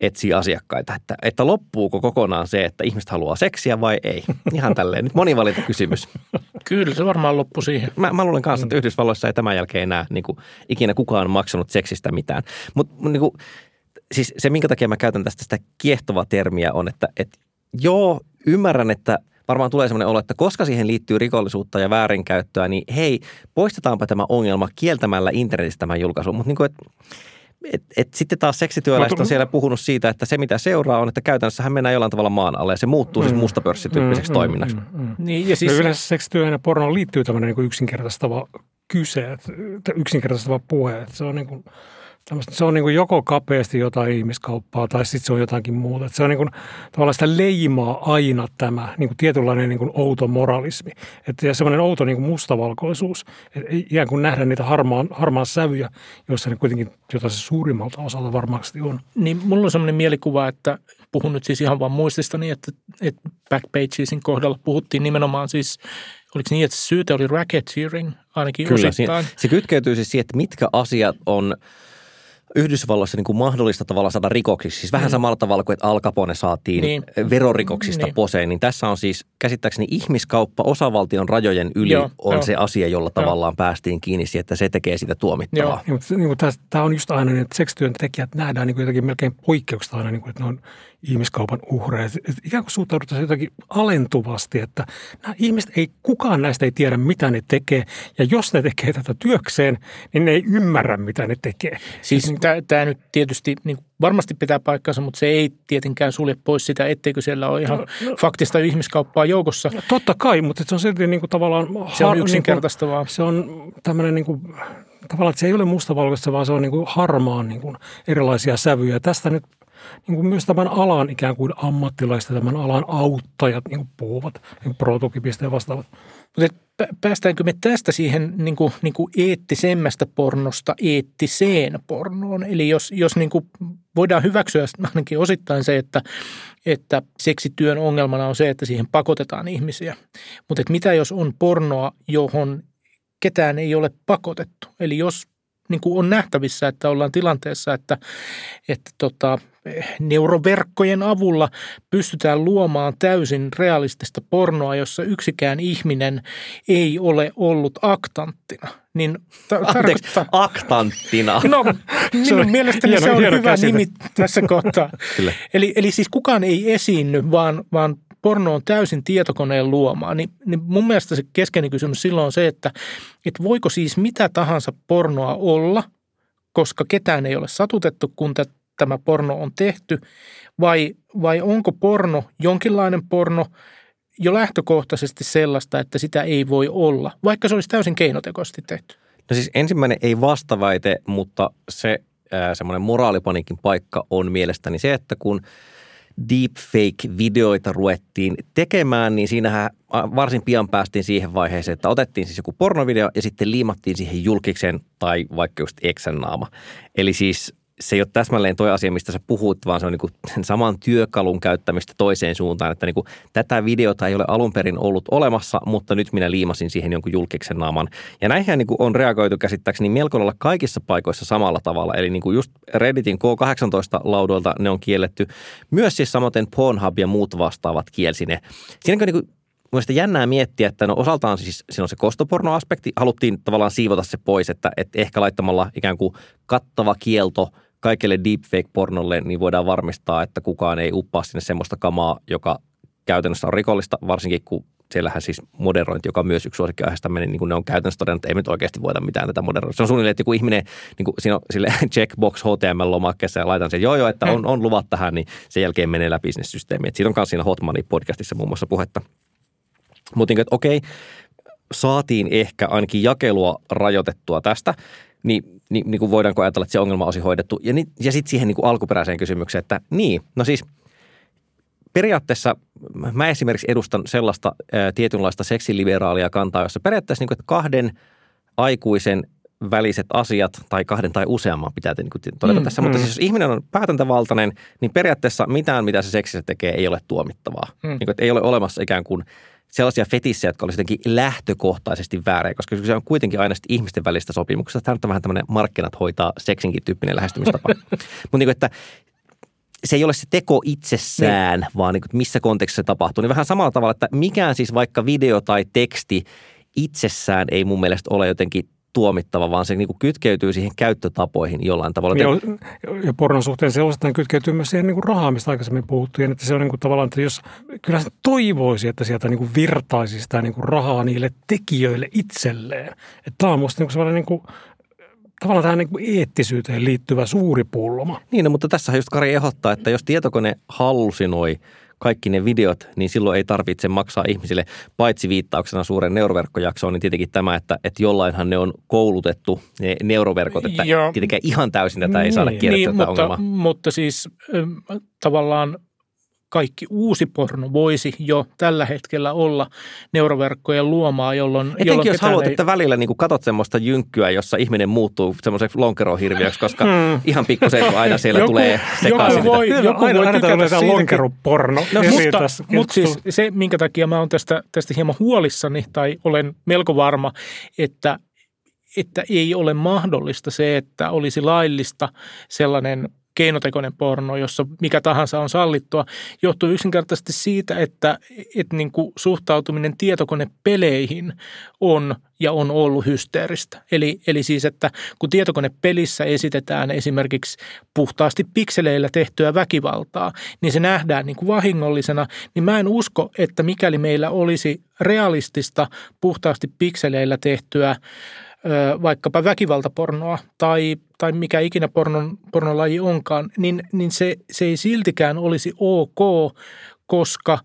Speaker 1: etsii asiakkaita, että, että loppuuko kokonaan se, että ihmiset haluaa seksiä vai ei? Ihan tälleen nyt monivalinta kysymys.
Speaker 3: Kyllä se varmaan loppu siihen.
Speaker 1: Mä, mä luulen kanssa, että Yhdysvalloissa ei tämän jälkeen enää niin kuin, ikinä kukaan maksanut seksistä mitään. Mutta niin siis se, minkä takia mä käytän tästä sitä kiehtovaa termiä on, että, että joo, ymmärrän, että – varmaan tulee sellainen olo, että koska siihen liittyy rikollisuutta ja väärinkäyttöä, niin hei, poistetaanpa tämä ongelma kieltämällä internetistä tämän julkaisun. Mutta niin kuin, että et, et sitten taas seksityöläiset on siellä puhunut siitä, että se mitä seuraa on, että käytännössä mennään jollain tavalla maan alle ja se muuttuu siis mm, siis mustapörssityyppiseksi mm, mm, toiminnaksi. Mm, mm,
Speaker 2: Niin, ja siis... No yleensä seksityöhön ja pornoon liittyy tämmöinen niin yksinkertaistava kyse, yksinkertaistava puhe. Että se on niin kuin, se on niin kuin joko kapeasti jotain ihmiskauppaa tai sitten se on jotakin muuta. Että se on niin kuin, tavallaan sitä leimaa aina tämä niin kuin tietynlainen niin kuin outo moralismi. Että, ja semmoinen outo niin kuin mustavalkoisuus. Että ikään kuin nähdä niitä harmaan, harmaan sävyjä, joissa ne kuitenkin jotain se suurimmalta osalta varmasti on.
Speaker 3: Niin mulla on semmoinen mielikuva, että puhun nyt siis ihan vaan muististani, että, että Backpagesin kohdalla puhuttiin nimenomaan siis Oliko niin, että syyte oli racketeering ainakin Kyllä, osittain?
Speaker 1: Se, se kytkeytyy siis siihen, että mitkä asiat on – Yhdysvalloissa niin kuin mahdollista tavalla saada rikoksiksi. Siis vähän mm. samalla tavalla kuin, että Al Capone saatiin niin. verorikoksista niin. poseen, niin tässä on siis käsittääkseni ihmiskauppa osavaltion rajojen yli Joo, on jo. se asia, jolla Joo. tavallaan päästiin kiinni siihen, että se tekee sitä tuomittavaa.
Speaker 2: Joo. Niin, tämä on just aina niin, että seksityöntekijät nähdään niin kuin jotenkin melkein poikkeuksista aina, niin kuin, että ne on ihmiskaupan uhreja. Ikään kuin suhtaudutaan jotenkin alentuvasti, että nämä ihmiset ei, kukaan näistä ei tiedä, mitä ne tekee. Ja jos ne tekee tätä työkseen, niin ne ei ymmärrä, mitä ne tekee.
Speaker 3: Siis niin, tämä nyt tietysti niin varmasti pitää paikkansa, mutta se ei tietenkään sulje pois sitä, etteikö siellä ole ihan no, no, faktista ihmiskauppaa joukossa.
Speaker 2: No, totta kai, mutta se on silti niin kuin tavallaan...
Speaker 3: Se on yksinkertaistavaa. Niin
Speaker 2: kuin, se on tämmöinen niin kuin, tavallaan, että se ei ole mustavalkoista, vaan se on niin kuin harmaan niin kuin erilaisia sävyjä. Tästä nyt niin kuin myös tämän alan ikään kuin ammattilaista, tämän alan auttajat niin kuin puhuvat, niin protokipistä ja vastaavat.
Speaker 3: Mutta päästäänkö me tästä siihen niin kuin, niin kuin eettisemmästä pornosta eettiseen pornoon? Eli jos, jos niin kuin voidaan hyväksyä ainakin osittain se, että, että seksityön ongelmana on se, että siihen pakotetaan ihmisiä. Mutta mitä jos on pornoa, johon ketään ei ole pakotettu? Eli jos niin kuin on nähtävissä, että ollaan tilanteessa, että, että tota, neuroverkkojen avulla pystytään luomaan täysin realistista pornoa, jossa yksikään ihminen ei ole ollut aktanttina. Niin
Speaker 1: ta- Anteeksi, tarkoittaa... aktanttina.
Speaker 3: No, minun mielestäni hieno, se on hyvä käsite. nimi tässä kohtaa. eli, eli siis kukaan ei esiinny, vaan, vaan porno on täysin tietokoneen luomaa, niin, niin mun mielestä se keskeinen kysymys silloin on se, että, että voiko siis mitä tahansa pornoa olla, koska ketään ei ole satutettu, kun tämä porno on tehty, vai, vai onko porno jonkinlainen porno jo lähtökohtaisesti sellaista, että sitä ei voi olla, vaikka se olisi täysin keinotekoisesti tehty?
Speaker 1: No siis ensimmäinen ei vastaväite, mutta se semmoinen moraalipanikin paikka on mielestäni se, että kun – deepfake-videoita ruvettiin tekemään, niin siinähän varsin pian päästiin siihen vaiheeseen, että otettiin siis joku pornovideo ja sitten liimattiin siihen julkiksen tai vaikka just eksän naama. Eli siis se ei ole täsmälleen tuo asia, mistä sä puhut, vaan se on niin saman työkalun käyttämistä toiseen suuntaan, että niin kuin, tätä videota ei ole alun perin ollut olemassa, mutta nyt minä liimasin siihen jonkun julkiksen naaman. Ja näinhän niin kuin on reagoitu käsittääkseni melko lailla kaikissa paikoissa samalla tavalla, eli niin kuin just Redditin K18-laudoilta ne on kielletty. Myös siis samoin Pornhub ja muut vastaavat kielsi ne. Siinä niin kuin jännää miettiä, että no osaltaan siis siinä on se kostopornoaspekti. Haluttiin tavallaan siivota se pois, että, että ehkä laittamalla ikään kuin kattava kielto – kaikille deepfake-pornolle, niin voidaan varmistaa, että kukaan ei uppaa sinne semmoista kamaa, joka käytännössä on rikollista, varsinkin kun siellähän siis moderointi, joka on myös yksi suosikkiaiheesta meni, niin kuin ne on käytännössä todennut, että ei nyt oikeasti voida mitään tätä moderointia. Se on suunnilleen, että joku ihminen, niin kuin siinä on sille checkbox HTML-lomakkeessa ja laitan sen, joo joo, että on, on luvat tähän, niin sen jälkeen menee läpi sinne systeemiin. Siitä on myös siinä Hotmanin podcastissa muun muassa puhetta. Mutta niin, että okei, saatiin ehkä ainakin jakelua rajoitettua tästä, niin niin, niin kuin voidaanko ajatella, että se ongelma olisi hoidettu. Ja, niin, ja sitten siihen niin kuin alkuperäiseen kysymykseen, että niin, no siis periaatteessa mä esimerkiksi edustan sellaista ää, tietynlaista seksiliberaalia kantaa, jossa periaatteessa niin kuin, että kahden aikuisen väliset asiat tai kahden tai useamman pitää niin kuin todeta mm, tässä. Mutta mm. siis jos ihminen on päätäntävaltainen, niin periaatteessa mitään, mitä se seksissä tekee, ei ole tuomittavaa. Mm. Niin kuin, että ei ole olemassa ikään kuin sellaisia fetissejä, jotka olisivat jotenkin lähtökohtaisesti väärin, koska se on kuitenkin aina ihmisten välistä sopimuksesta. Tämä on vähän tämmöinen markkinat hoitaa seksinkin tyyppinen lähestymistapa. Mutta niin että se ei ole se teko itsessään, niin. vaan niin kuin, missä kontekstissa se tapahtuu. Niin vähän samalla tavalla, että mikään siis vaikka video tai teksti itsessään ei mun mielestä ole jotenkin tuomittava, vaan se niin kuin kytkeytyy siihen käyttötapoihin jollain tavalla.
Speaker 2: Ja, ja pornon suhteen se osittain kytkeytyy myös siihen niin kuin rahaan, mistä aikaisemmin puhuttiin, että se on niin kuin tavallaan, että jos kyllä se toivoisi, että sieltä niin kuin virtaisi sitä niin kuin rahaa niille tekijöille itselleen. Että tämä on musta niin kuin sellainen niin kuin tavallaan tähän niin eettisyyteen liittyvä suuri pulma.
Speaker 1: Niin, no, mutta tässä just Kari ehdottaa, että jos tietokone hallusinoi kaikki ne videot, niin silloin ei tarvitse maksaa ihmisille, paitsi viittauksena suuren neuroverkkojaksoon, niin tietenkin tämä, että, että jollainhan ne on koulutettu, ne neuroverkot, että ja, tietenkään ihan täysin tätä ei saada niin, kierrettyä niin,
Speaker 3: mutta, ongelmaa. mutta siis tavallaan kaikki uusi porno voisi jo tällä hetkellä olla neuroverkkojen luomaa, jolloin...
Speaker 1: Etenkin jolloin jos haluat, ei... että välillä niin katot semmoista jynkkyä, jossa ihminen muuttuu semmoiseksi lonkerohirviöksi, koska hmm. ihan pikkusen aina siellä joku, tulee sekaisin.
Speaker 2: Joku voi, joku aina, voi aina tykätä lonkeroporno.
Speaker 3: No, mutta, mutta siis se, minkä takia mä oon tästä, tästä hieman huolissani, tai olen melko varma, että että ei ole mahdollista se, että olisi laillista sellainen keinotekoinen porno, jossa mikä tahansa on sallittua, johtuu yksinkertaisesti siitä, että, että niin kuin suhtautuminen tietokonepeleihin on ja on ollut hysteeristä. Eli, eli siis, että kun tietokonepelissä esitetään esimerkiksi puhtaasti pikseleillä tehtyä väkivaltaa, niin se nähdään niin kuin vahingollisena, niin mä en usko, että mikäli meillä olisi realistista puhtaasti pikseleillä tehtyä vaikkapa väkivaltapornoa tai, tai mikä ikinä pornon, pornolaji onkaan, niin, niin se, se ei siltikään olisi ok, koska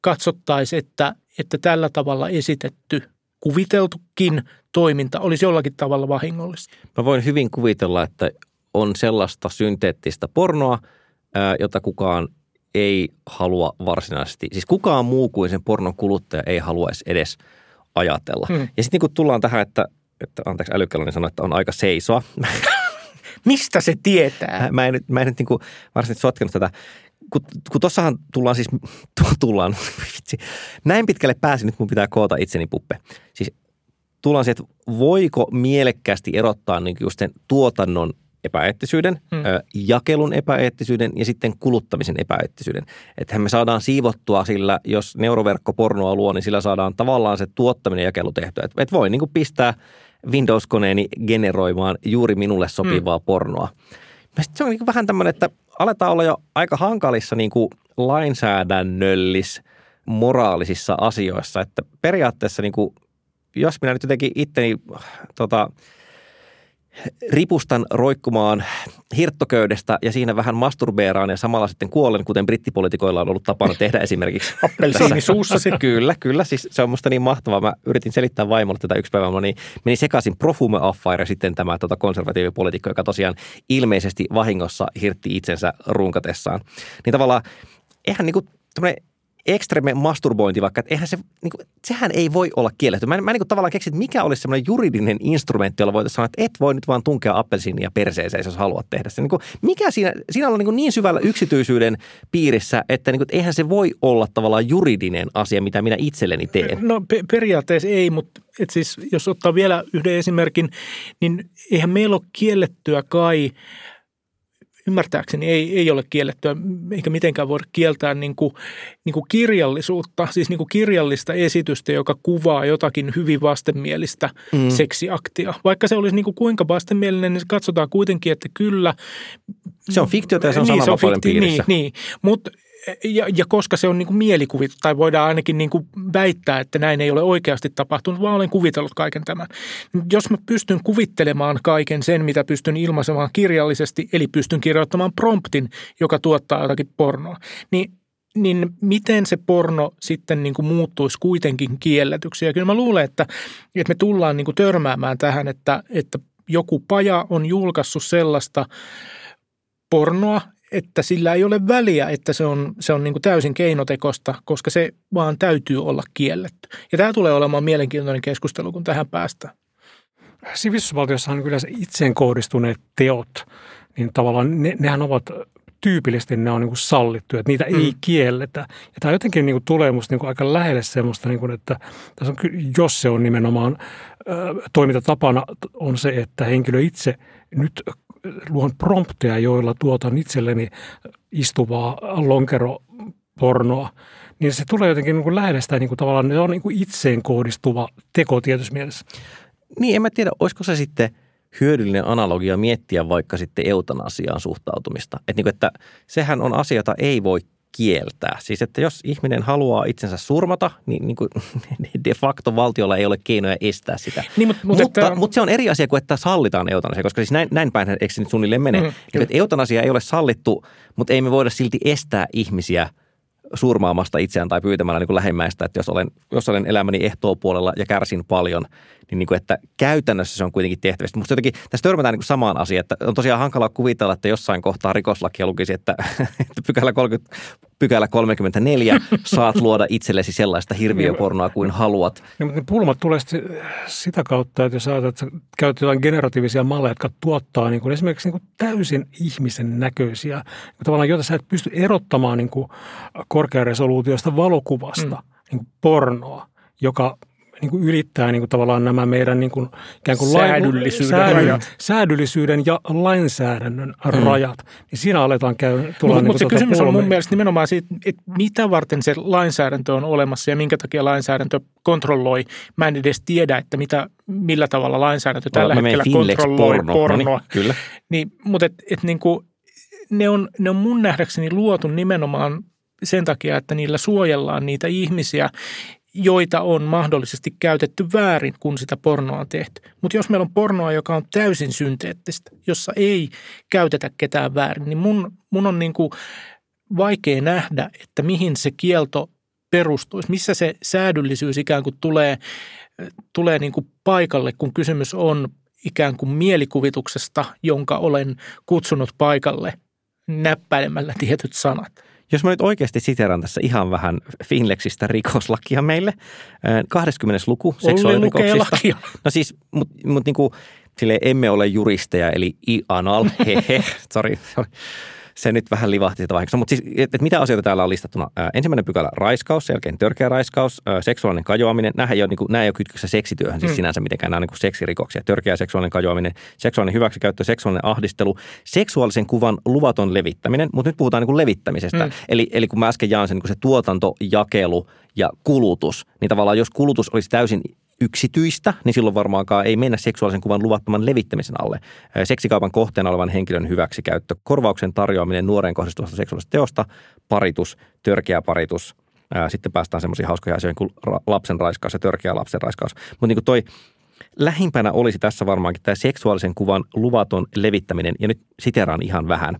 Speaker 3: katsottaisiin, että, että tällä tavalla esitetty kuviteltukin toiminta olisi jollakin tavalla vahingollista.
Speaker 1: Mä voin hyvin kuvitella, että on sellaista synteettistä pornoa, jota kukaan ei halua varsinaisesti, siis kukaan muu kuin sen pornon kuluttaja ei haluaisi edes ajatella. Hmm. Ja sitten niin kun tullaan tähän, että että anteeksi älykellonen sanoi, että on aika seisoa.
Speaker 3: Mistä se tietää?
Speaker 1: Mä en, mä en nyt niin kuin varsinaisesti sotkenut tätä. Kun, kun tossahan tullaan siis, tullaan, vitsi, näin pitkälle pääsin, nyt mun pitää koota itseni puppe. Siis tullaan siihen, että voiko mielekkäästi erottaa niin just sen tuotannon epäeettisyyden, hmm. jakelun epäeettisyyden ja sitten kuluttamisen epäeettisyyden. Että me saadaan siivottua sillä, jos neuroverkko pornoa luo, niin sillä saadaan tavallaan se tuottaminen ja jakelu tehtyä. Että et voi niin kuin pistää Windows-koneeni generoimaan juuri minulle sopivaa mm. pornoa. Se on niin vähän tämmöinen, että aletaan olla jo aika hankalissa niin kuin lainsäädännöllis moraalisissa asioissa, että periaatteessa niin kuin, jos minä nyt jotenkin itteni tota, ripustan roikkumaan hirttoköydestä ja siinä vähän masturbeeraan ja samalla sitten kuolen, kuten brittipolitikoilla on ollut tapana tehdä esimerkiksi.
Speaker 3: Appelsiini suussa
Speaker 1: Kyllä, kyllä. Siis se on musta niin mahtavaa. Mä yritin selittää vaimolle tätä yksi päivä, niin meni sekaisin profume affair ja sitten tämä tota konservatiivipolitiikko, joka tosiaan ilmeisesti vahingossa hirtti itsensä runkatessaan. Niin tavallaan, eihän niinku ekstreme masturbointi vaikka, että eihän se, niin kuin, sehän ei voi olla kielletty. Mä, mä niin kuin tavallaan keksin, että mikä olisi semmoinen juridinen instrumentti, jolla voitaisiin sanoa, että et voi nyt vaan tunkea appelsiinia perseeseen, jos haluat tehdä se. Niin kuin, mikä siinä, siinä on niin, niin syvällä yksityisyyden piirissä, että, niin kuin, eihän se voi olla tavallaan juridinen asia, mitä minä itselleni teen.
Speaker 3: No pe- periaatteessa ei, mutta et siis, jos ottaa vielä yhden esimerkin, niin eihän meillä ole kiellettyä kai – ymmärtääkseni ei, ei ole kiellettyä, eikä mitenkään voida kieltää niin kuin, niin kuin kirjallisuutta, siis niin kuin kirjallista esitystä, joka kuvaa jotakin hyvin vastenmielistä mm. seksiaktia. Vaikka se olisi niin kuin kuinka vastenmielinen, niin katsotaan kuitenkin, että kyllä.
Speaker 1: Se on fiktiota ja se on niin, sananvapauden piirissä.
Speaker 3: Niin, niin. mutta ja, ja koska se on niin kuin mielikuvit, tai voidaan ainakin niin kuin väittää, että näin ei ole oikeasti tapahtunut, vaan olen kuvitellut kaiken tämän. Jos mä pystyn kuvittelemaan kaiken sen, mitä pystyn ilmaisemaan kirjallisesti, eli pystyn kirjoittamaan promptin, joka tuottaa jotakin pornoa, niin niin miten se porno sitten niin kuin muuttuisi kuitenkin kielletyksi? Ja kyllä mä luulen, että, että me tullaan niin kuin törmäämään tähän, että, että joku paja on julkaissut sellaista pornoa, että sillä ei ole väliä, että se on, se on niin kuin täysin keinotekosta, koska se vaan täytyy olla kielletty. Ja tämä tulee olemaan mielenkiintoinen keskustelu, kun tähän päästään.
Speaker 2: sivistysvaltiossahan on kyllä itseen kohdistuneet teot, niin tavallaan ne, nehän ovat tyypillisesti ne on niin kuin sallittu, että niitä mm. ei kielletä. Ja tämä jotenkin niin kuin tulee musta niin kuin aika lähelle semmoista, niin kuin, että tässä on, jos se on nimenomaan äh, toimintatapana, on se, että henkilö itse nyt luon prompteja, joilla tuotan itselleni istuvaa lonkeropornoa, niin se tulee jotenkin niin kuin sitä niin kuin tavallaan, ne on niin kuin itseen kohdistuva teko tietyssä mielessä.
Speaker 1: Niin, en mä tiedä, olisiko se sitten – hyödyllinen analogia miettiä vaikka sitten eutanasiaan suhtautumista. Että, niin kuin, että sehän on asia, jota ei voi kieltää. Siis että jos ihminen haluaa itsensä surmata, niin, niin kuin de facto valtiolla ei ole keinoja estää sitä.
Speaker 3: Niin, mutta, mutta,
Speaker 1: mutta,
Speaker 3: että...
Speaker 1: mutta se on eri asia kuin, että sallitaan eutanasia, koska siis näin, näin päin eikö se nyt suunnilleen mene. Mm, niin, että eutanasia ei ole sallittu, mutta ei me voida silti estää ihmisiä – surmaamasta itseään tai pyytämällä niin kuin lähimmäistä, että jos olen, jos olen elämäni puolella ja kärsin paljon, niin, niin kuin, että käytännössä se on kuitenkin tehtävistä. Mutta jotenkin tässä törmätään niin kuin samaan asiaan, että on tosiaan hankala kuvitella, että jossain kohtaa rikoslakia lukisi, että, että pykälä 30 pykälä 34, saat luoda itsellesi sellaista hirviöpornoa kuin haluat.
Speaker 2: Niin, mutta ne pulmat tulee sitä kautta, että jos ajatellaan, että käytät jotain generatiivisia malleja, jotka tuottaa niin kuin esimerkiksi niin kuin täysin ihmisen näköisiä, niin tavallaan joita sä et pysty erottamaan niin kuin korkearesoluutiosta valokuvasta, mm. niin kuin pornoa, joka niin kuin ylittää niin kuin tavallaan nämä meidän niin kuin,
Speaker 3: ikään kuin säädyllisyyden, lain, säädy,
Speaker 2: säädyllisyyden ja lainsäädännön mm. rajat. Niin siinä aletaan käydä tulla Mutta
Speaker 3: niin mut se tuota kysymys on mun mielestä nimenomaan siitä, että mitä varten se lainsäädäntö on olemassa ja minkä takia lainsäädäntö kontrolloi. Mä en edes tiedä, että mitä, millä tavalla lainsäädäntö tällä no, hetkellä kontrolloi porno. pornoa. No niin,
Speaker 1: kyllä.
Speaker 3: Niin, mutta et, et niin kuin, ne, on, ne on mun nähdäkseni luotu nimenomaan sen takia, että niillä suojellaan niitä ihmisiä, joita on mahdollisesti käytetty väärin, kun sitä pornoa on tehty. Mutta jos meillä on pornoa, joka on täysin synteettistä, jossa ei käytetä ketään väärin, niin mun, mun on niin vaikea nähdä, että mihin se kielto perustuisi, missä se säädyllisyys ikään kuin tulee, tulee niin kuin paikalle, kun kysymys on ikään kuin mielikuvituksesta, jonka olen kutsunut paikalle näppäilemällä tietyt sanat.
Speaker 1: Jos mä nyt oikeasti siteran tässä ihan vähän Finlexistä rikoslakia meille. 20. luku seksuaalirikoksista. No siis, mutta mut niinku, sille emme ole juristeja, eli i-anal, hehe, sorry, sorry se nyt vähän livahti sitä vahingossa. Mutta siis, että et mitä asioita täällä on listattuna? Ää, ensimmäinen pykälä raiskaus, sen jälkeen törkeä raiskaus, ää, seksuaalinen kajoaminen. Nämähän ei ole, niin kuin, nämä ei ole kytkössä seksityöhön siis mm. sinänsä mitenkään, nämä on niin seksirikoksia. Törkeä seksuaalinen kajoaminen, seksuaalinen hyväksikäyttö, seksuaalinen ahdistelu, seksuaalisen kuvan luvaton levittäminen, mutta nyt puhutaan niin kuin levittämisestä. Mm. Eli, eli kun mä äsken jaan sen niin kuin se tuotanto, jakelu ja kulutus, niin tavallaan jos kulutus olisi täysin yksityistä, niin silloin varmaankaan ei mennä seksuaalisen kuvan luvattoman levittämisen alle. Seksikaupan kohteena olevan henkilön hyväksikäyttö, korvauksen tarjoaminen nuoreen kohdistuvasta seksuaalisesta teosta, paritus, törkeä paritus, sitten päästään semmoisiin hauskoja asioihin kuin lapsen raiskaus ja törkeä lapsen raiskaus. Mutta niin kuin toi lähimpänä olisi tässä varmaankin tämä seksuaalisen kuvan luvaton levittäminen, ja nyt siteraan ihan vähän,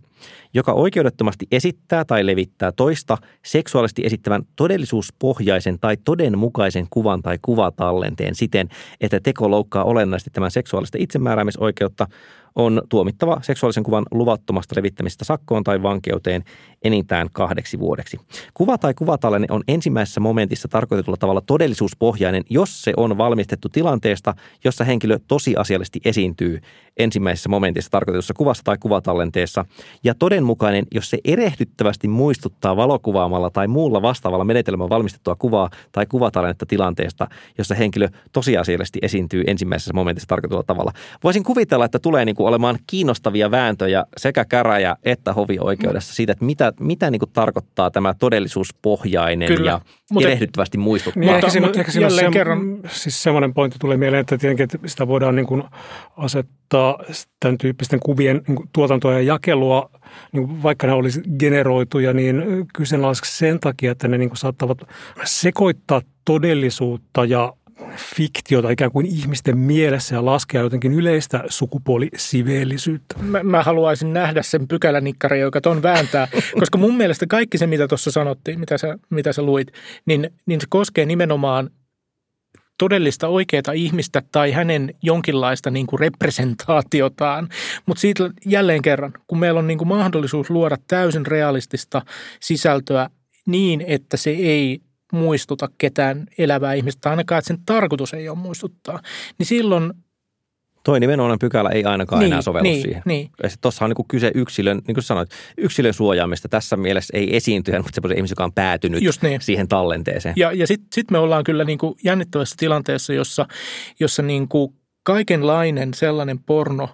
Speaker 1: joka oikeudettomasti esittää tai levittää toista seksuaalisesti esittävän todellisuuspohjaisen tai todenmukaisen kuvan tai kuvatallenteen siten, että teko loukkaa olennaisesti tämän seksuaalista itsemääräämisoikeutta, on tuomittava seksuaalisen kuvan luvattomasta levittämisestä sakkoon tai vankeuteen enintään kahdeksi vuodeksi. Kuva tai kuvatallenne on ensimmäisessä momentissa tarkoitetulla tavalla todellisuuspohjainen, jos se on valmistettu tilanteesta, jossa henkilö tosiasiallisesti esiintyy ensimmäisessä momentissa tarkoitetussa kuvassa tai kuvatallenteessa, ja todenmukainen, jos se erehdyttävästi muistuttaa valokuvaamalla tai muulla vastaavalla menetelmällä valmistettua kuvaa tai kuvatallennetta tilanteesta, jossa henkilö tosiasiallisesti esiintyy ensimmäisessä momentissa tarkoitetulla tavalla. Voisin kuvitella, että tulee niin kuin olemaan kiinnostavia vääntöjä sekä käräjä- että hovioikeudessa siitä, että mitä, mitä niin kuin tarkoittaa tämä todellisuuspohjainen Kyllä, ja mutta, erehdyttävästi muistuttaa.
Speaker 2: Niin, ehkä siinä, ehkä siinä jälleen se, kerran. Siis semmoinen pointti tulee mieleen, että tietenkin että sitä voidaan niin kuin asettaa tämän tyyppisten kuvien niin kuin tuotantoa ja jakelua, niin vaikka ne olisi generoituja, niin kyseenalaiseksi sen takia, että ne niin kuin saattavat sekoittaa todellisuutta ja fiktiota ikään kuin ihmisten mielessä ja laskea jotenkin yleistä sukupuolisiveellisyyttä.
Speaker 3: Mä, mä haluaisin nähdä sen pykälänikkari, joka ton vääntää, koska mun mielestä kaikki se, mitä tuossa sanottiin, mitä sä, mitä sä luit, niin, niin se koskee nimenomaan todellista oikeaa ihmistä tai hänen jonkinlaista niin kuin representaatiotaan. Mutta siitä jälleen kerran, kun meillä on niin kuin mahdollisuus luoda täysin realistista sisältöä niin, että se ei muistuta ketään elävää ihmistä, ainakaan että sen tarkoitus ei ole muistuttaa, niin silloin
Speaker 1: Toi nimenomainen pykälä ei ainakaan
Speaker 3: Niin,
Speaker 1: enää sovellu
Speaker 3: niin,
Speaker 1: siihen.
Speaker 3: niin.
Speaker 1: Tuossa on niin kyse yksilön, niin kuin sanoit, yksilön suojaamista. Tässä mielessä ei esiintyjä, mutta semmoisen ihmisen, joka on päätynyt
Speaker 3: Just niin.
Speaker 1: siihen tallenteeseen.
Speaker 3: Ja, ja sitten sit me ollaan kyllä niin kuin jännittävässä tilanteessa, jossa, jossa niin kuin kaikenlainen sellainen porno,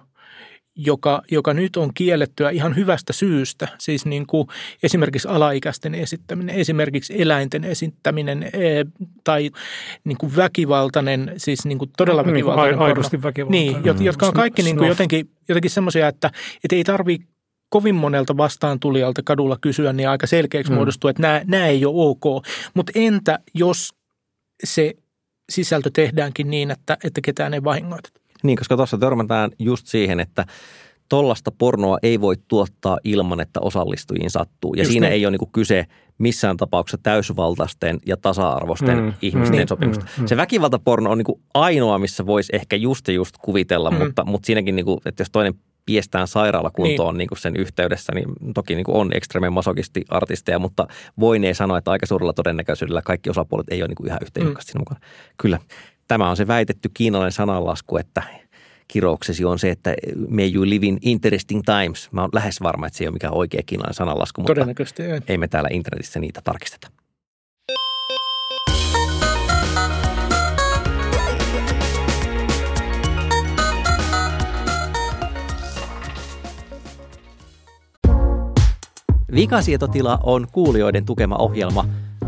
Speaker 3: joka, joka nyt on kiellettyä ihan hyvästä syystä, siis niin kuin esimerkiksi alaikäisten esittäminen, esimerkiksi eläinten esittäminen eh, tai niin kuin väkivaltainen, siis niin kuin todella
Speaker 2: Niin
Speaker 3: väkivaltainen
Speaker 2: ai-
Speaker 3: porno.
Speaker 2: aidosti väkivaltainen.
Speaker 3: Niin, jot- jotka on kaikki niin kuin jotenkin, jotenkin semmoisia, että, että ei tarvitse kovin monelta vastaan tulijalta kadulla kysyä, niin aika selkeäksi
Speaker 2: Mm.
Speaker 3: mm. muodostuu, että nämä, nämä ei ole ok. Mutta entä jos se sisältö tehdäänkin niin, että, että ketään ei vahingoiteta?
Speaker 1: Niin, koska tuossa törmätään just siihen, että tollasta pornoa ei voi tuottaa ilman, että osallistujiin sattuu. Ja
Speaker 3: Just
Speaker 1: siinä
Speaker 3: niin.
Speaker 1: ei ole niin kyse missään tapauksessa täysvaltaisten ja tasa-arvoisten
Speaker 2: Mm,
Speaker 1: mm, ihmisten
Speaker 2: mm,
Speaker 1: mm, sopimusta.
Speaker 2: mm,
Speaker 1: Mm. Se väkivaltaporno on niin ainoa, missä voisi ehkä just ja just kuvitella,
Speaker 3: Mm.
Speaker 1: mutta, mutta siinäkin, niin kuin, että jos toinen piestään sairaalakuntoon niin. Niin kuin sen yhteydessä, niin toki niin kuin on ekstremen masokisti artisteja, mutta voinee sanoa, että aika suurella todennäköisyydellä kaikki osapuolet ei ole niin kuin ihan yhtä
Speaker 3: Mm.
Speaker 1: mukana. Kyllä, tämä on se väitetty kiinalainen sananlasku, että kirouksesi on se, että may you live in interesting times. Mä oon lähes varma, että se ei ole mikään oikea kiinalainen sananlasku, mutta
Speaker 3: Todennäköisesti ei.
Speaker 1: ei me täällä internetissä niitä tarkisteta. Vikasietotila on kuulijoiden tukema ohjelma.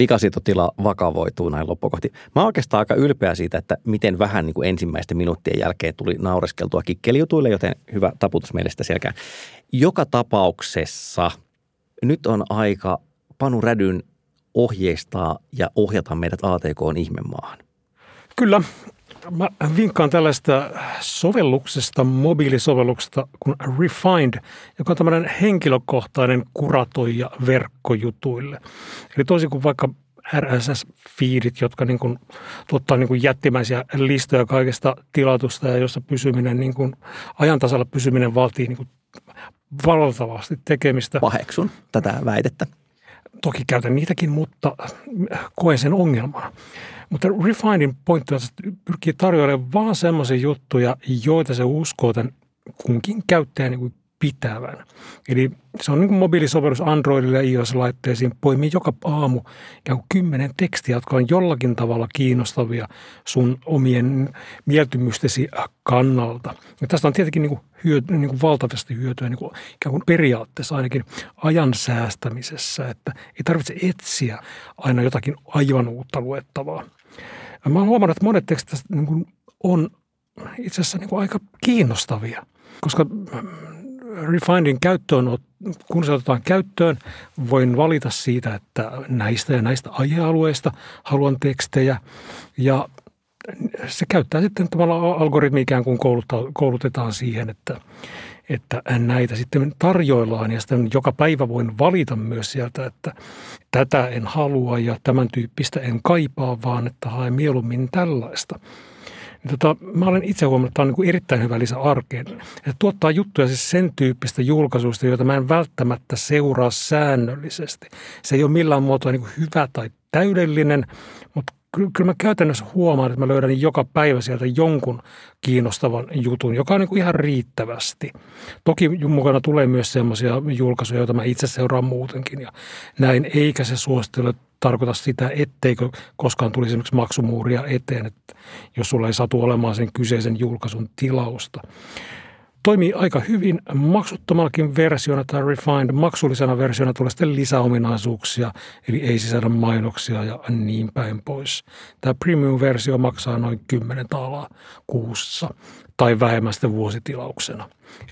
Speaker 1: Vikasietotila vakavoituu näin loppukohti. Mä oon oikeastaan aika ylpeä siitä, että miten vähän niin kuin ensimmäisten minuuttien jälkeen tuli naureskeltua kikkelijutuille, joten hyvä taputus meille sitä selkään. Joka tapauksessa nyt on aika Panu Rädyn ohjeistaa ja ohjata meidät ATKn ihmemaahan.
Speaker 2: Kyllä. Mä vinkkaan tällaista sovelluksesta, mobiilisovelluksesta kuin Refined, joka on tämmöinen henkilökohtainen kuratoija verkkojutuille. Eli toisin kuin vaikka RSS-fiidit, jotka niin kuin tuottaa niin kuin jättimäisiä listoja kaikesta tilatusta ja jossa pysyminen, niin kuin ajantasalla pysyminen vaatii niin kuin valtavasti tekemistä.
Speaker 1: Paheksun tätä väitettä.
Speaker 2: Toki käytän niitäkin, mutta koen sen ongelmana. Mutta Refinein pointti on, että pyrkii tarjoamaan vaan semmoisia juttuja, joita se uskoo tämän kunkin käyttäjän niin pitävän. Eli se on niin mobiilisovellus Androidille ja iOS-laitteisiin, poimii joka aamu ikään kuin kymmenen tekstiä, jotka on jollakin tavalla kiinnostavia sun omien mieltymystesi kannalta. Ja tästä on tietenkin niin kuin hyöty, niin kuin valtavasti hyötyä niin kuin ikään kuin periaatteessa ainakin ajan säästämisessä, että ei tarvitse etsiä aina jotakin aivan uutta luettavaa. Mä oon huomannut, että monet tekstit niin kuin on itse asiassa niin kuin aika kiinnostavia, koska Refindin käyttöön, kun se otetaan käyttöön, voin valita siitä, että näistä ja näistä aihealueista haluan tekstejä. Ja se käyttää sitten tavallaan algoritmi ikään kuin koulutetaan siihen, että, että näitä sitten tarjoillaan ja sitten joka päivä voin valita myös sieltä, että tätä en halua ja tämän tyyppistä en kaipaa, vaan että haen mieluummin tällaista. Tota, mä olen itse huomannut, että tämä on niin erittäin hyvä lisä arkeen. Että tuottaa juttuja siis sen tyyppistä julkaisuista, joita mä en välttämättä seuraa säännöllisesti. Se ei ole millään muotoa niin hyvä tai täydellinen, kyllä, mä käytännössä huomaan, että mä löydän joka päivä sieltä jonkun kiinnostavan jutun, joka on niin kuin ihan riittävästi. Toki mukana tulee myös sellaisia julkaisuja, joita mä itse seuraan muutenkin ja näin, eikä se suosittele tarkoita sitä, etteikö koskaan tulisi esimerkiksi maksumuuria eteen, että jos sulla ei satu olemaan sen kyseisen julkaisun tilausta. Toimii aika hyvin maksuttomallakin versiona tai refined. Maksullisena versiona tulee sitten lisäominaisuuksia, eli ei sisällä mainoksia ja niin päin pois. Tämä premium-versio maksaa noin 10 taalaa kuussa tai vähemmän sitten vuositilauksena.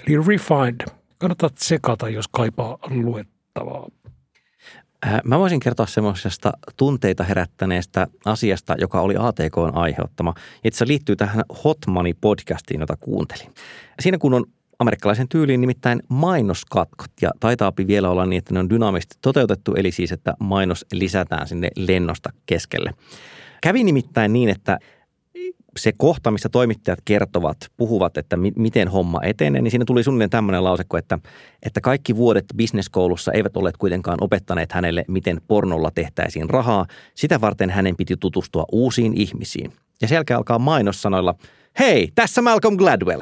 Speaker 2: Eli refined. Kannattaa tsekata, jos kaipaa luettavaa.
Speaker 1: Äh, Mä voisin kertoa semmoisesta tunteita herättäneestä asiasta, joka oli ATKn aiheuttama. Itse liittyy tähän Hot Money podcastiin, jota kuuntelin. Siinä kun on amerikkalaisen tyyliin nimittäin mainoskatkot. Ja taitaapi vielä olla niin, että ne on dynaamisesti toteutettu, eli siis, että mainos lisätään sinne lennosta keskelle. Kävi nimittäin niin, että se kohta, missä toimittajat kertovat, puhuvat, että mi- miten homma etenee, niin siinä tuli suunnilleen tämmöinen lausekko, että, että kaikki vuodet bisneskoulussa eivät olleet kuitenkaan opettaneet hänelle, miten pornolla tehtäisiin rahaa. Sitä varten hänen piti tutustua uusiin ihmisiin. Ja jälkeen alkaa mainos sanoilla – hei, tässä Malcolm Gladwell.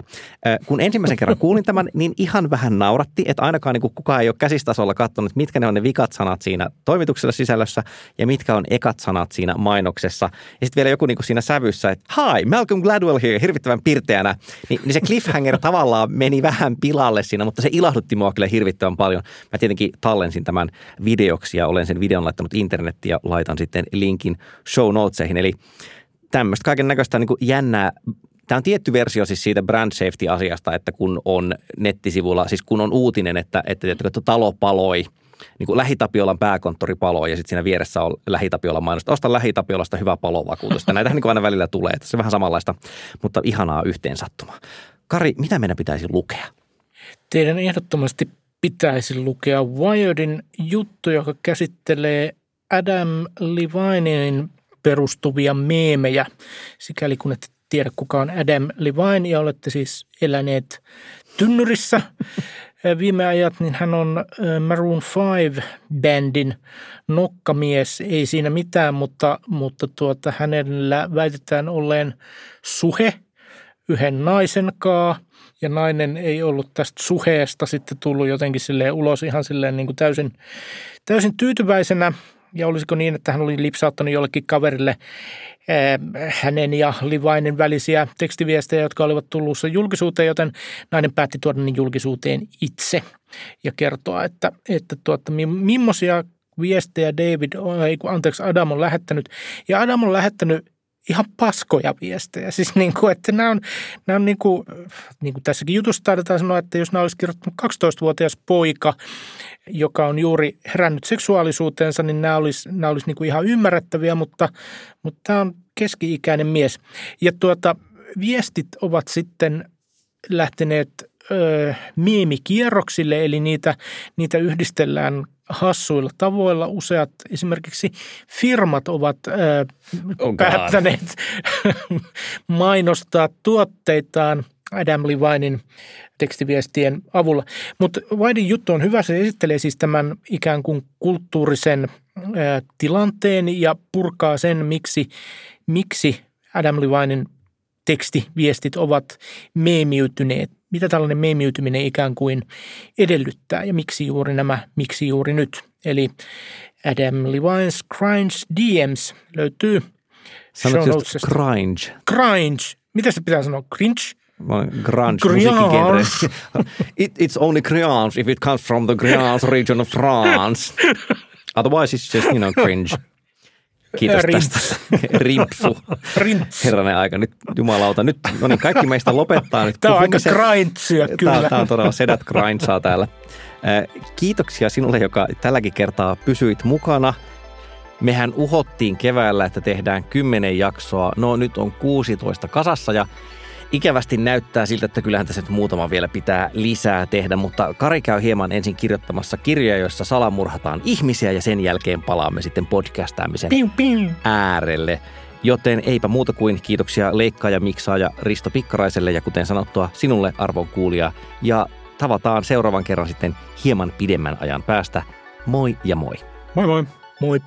Speaker 1: Kun ensimmäisen kerran kuulin tämän, niin ihan vähän nauratti, että ainakaan niin kukaan ei ole käsistasolla katsonut, mitkä ne on ne vikat sanat siinä toimituksella sisällössä ja mitkä on ekat sanat siinä mainoksessa. Ja sitten vielä joku niin kuin siinä sävyssä, että hi, Malcolm Gladwell here, hirvittävän pirteänä. Ni, niin se cliffhanger tavallaan meni vähän pilalle siinä, mutta se ilahdutti mua kyllä hirvittävän paljon. Mä tietenkin tallensin tämän videoksi ja olen sen videon laittanut internettiin ja laitan sitten linkin show notesihin. Eli tämmöistä kaiken näköistä niin jännää Tämä on tietty versio siis siitä brand safety-asiasta, että kun on nettisivulla, siis kun on uutinen, että, että, että, että talo paloi, niin kuin Lähitapiolan pääkonttori paloi ja sitten siinä vieressä on Lähitapiolan mainosta. Osta Lähitapiolasta hyvä palovakuutus. Näitä niin kuin aina välillä tulee. Se on vähän samanlaista, mutta ihanaa yhteensattumaa. Kari, mitä meidän pitäisi lukea?
Speaker 3: Teidän ehdottomasti pitäisi lukea Wiredin juttu, joka käsittelee Adam Levinin perustuvia meemejä, sikäli kun ette tiedä kuka on Adam Levine ja olette siis eläneet tynnyrissä viime ajat, niin hän on Maroon 5-bändin nokkamies. Ei siinä mitään, mutta, mutta tuota, hänellä väitetään olleen suhe yhden naisen kaa ja nainen ei ollut tästä suheesta sitten tullut jotenkin silleen ulos ihan silleen niin kuin täysin, täysin tyytyväisenä – ja olisiko niin, että hän oli lipsauttanut jollekin kaverille eh, hänen ja Livainen välisiä tekstiviestejä, jotka olivat tullut julkisuuteen, joten nainen päätti tuoda ne julkisuuteen itse ja kertoa, että, että tuota, millaisia viestejä David, ei, anteeksi, Adam on lähettänyt. Ja Adam on lähettänyt ihan paskoja viestejä. Siis niin kuin, että nämä on, nämä on niin kuin, niin kuin tässäkin jutussa taidetaan sanoa, että jos nämä olisi kirjoittanut 12-vuotias poika, joka on juuri herännyt seksuaalisuuteensa, niin nämä olisi, nämä olisi niin kuin ihan ymmärrettäviä, mutta, mutta tämä on keski-ikäinen mies. Ja tuota, viestit ovat sitten lähteneet ö, miimikierroksille, eli niitä, niitä yhdistellään hassuilla tavoilla. Useat esimerkiksi firmat ovat oh päättäneet mainostaa tuotteitaan Adam Levinin tekstiviestien avulla. Mutta Whitein juttu on hyvä, se esittelee siis tämän ikään kuin kulttuurisen ö, tilanteen ja purkaa sen, miksi, miksi Adam Levinin tekstiviestit ovat meemiytyneet mitä tällainen meemiytyminen ikään kuin edellyttää ja miksi juuri nämä, miksi juuri nyt. Eli Adam Levine's Cringe DMs löytyy
Speaker 1: Sanotko just cringe?
Speaker 3: Cringe. Mitä se pitää sanoa? Cringe?
Speaker 1: Grunge, musiikkigenre. It, it's only cringe if it comes from the grunge region of France. Otherwise it's just, you know, cringe. Kiitos Rimps. tästä. Rimpsu.
Speaker 3: Rimps.
Speaker 1: Herranen aika. Nyt jumalauta. Nyt, no niin, kaikki meistä lopettaa nyt.
Speaker 3: Tämä on aika grindsia kyllä.
Speaker 1: Tämä on todella sedät grindsaa täällä. Kiitoksia sinulle, joka tälläkin kertaa pysyit mukana. Mehän uhottiin keväällä, että tehdään kymmenen jaksoa. No nyt on 16 kasassa ja Ikävästi näyttää siltä, että kyllähän tässä nyt muutama vielä pitää lisää tehdä, mutta Kari käy hieman ensin kirjoittamassa kirjoja, joissa salamurhataan ihmisiä ja sen jälkeen palaamme sitten podcastaamisen
Speaker 3: piu, piu.
Speaker 1: äärelle. Joten eipä muuta kuin kiitoksia leikkaaja, miksaaja Risto Pikkaraiselle ja kuten sanottua sinulle arvon kuulija. Ja tavataan seuraavan kerran sitten hieman pidemmän ajan päästä. Moi ja moi.
Speaker 2: Moi moi.
Speaker 3: Moi.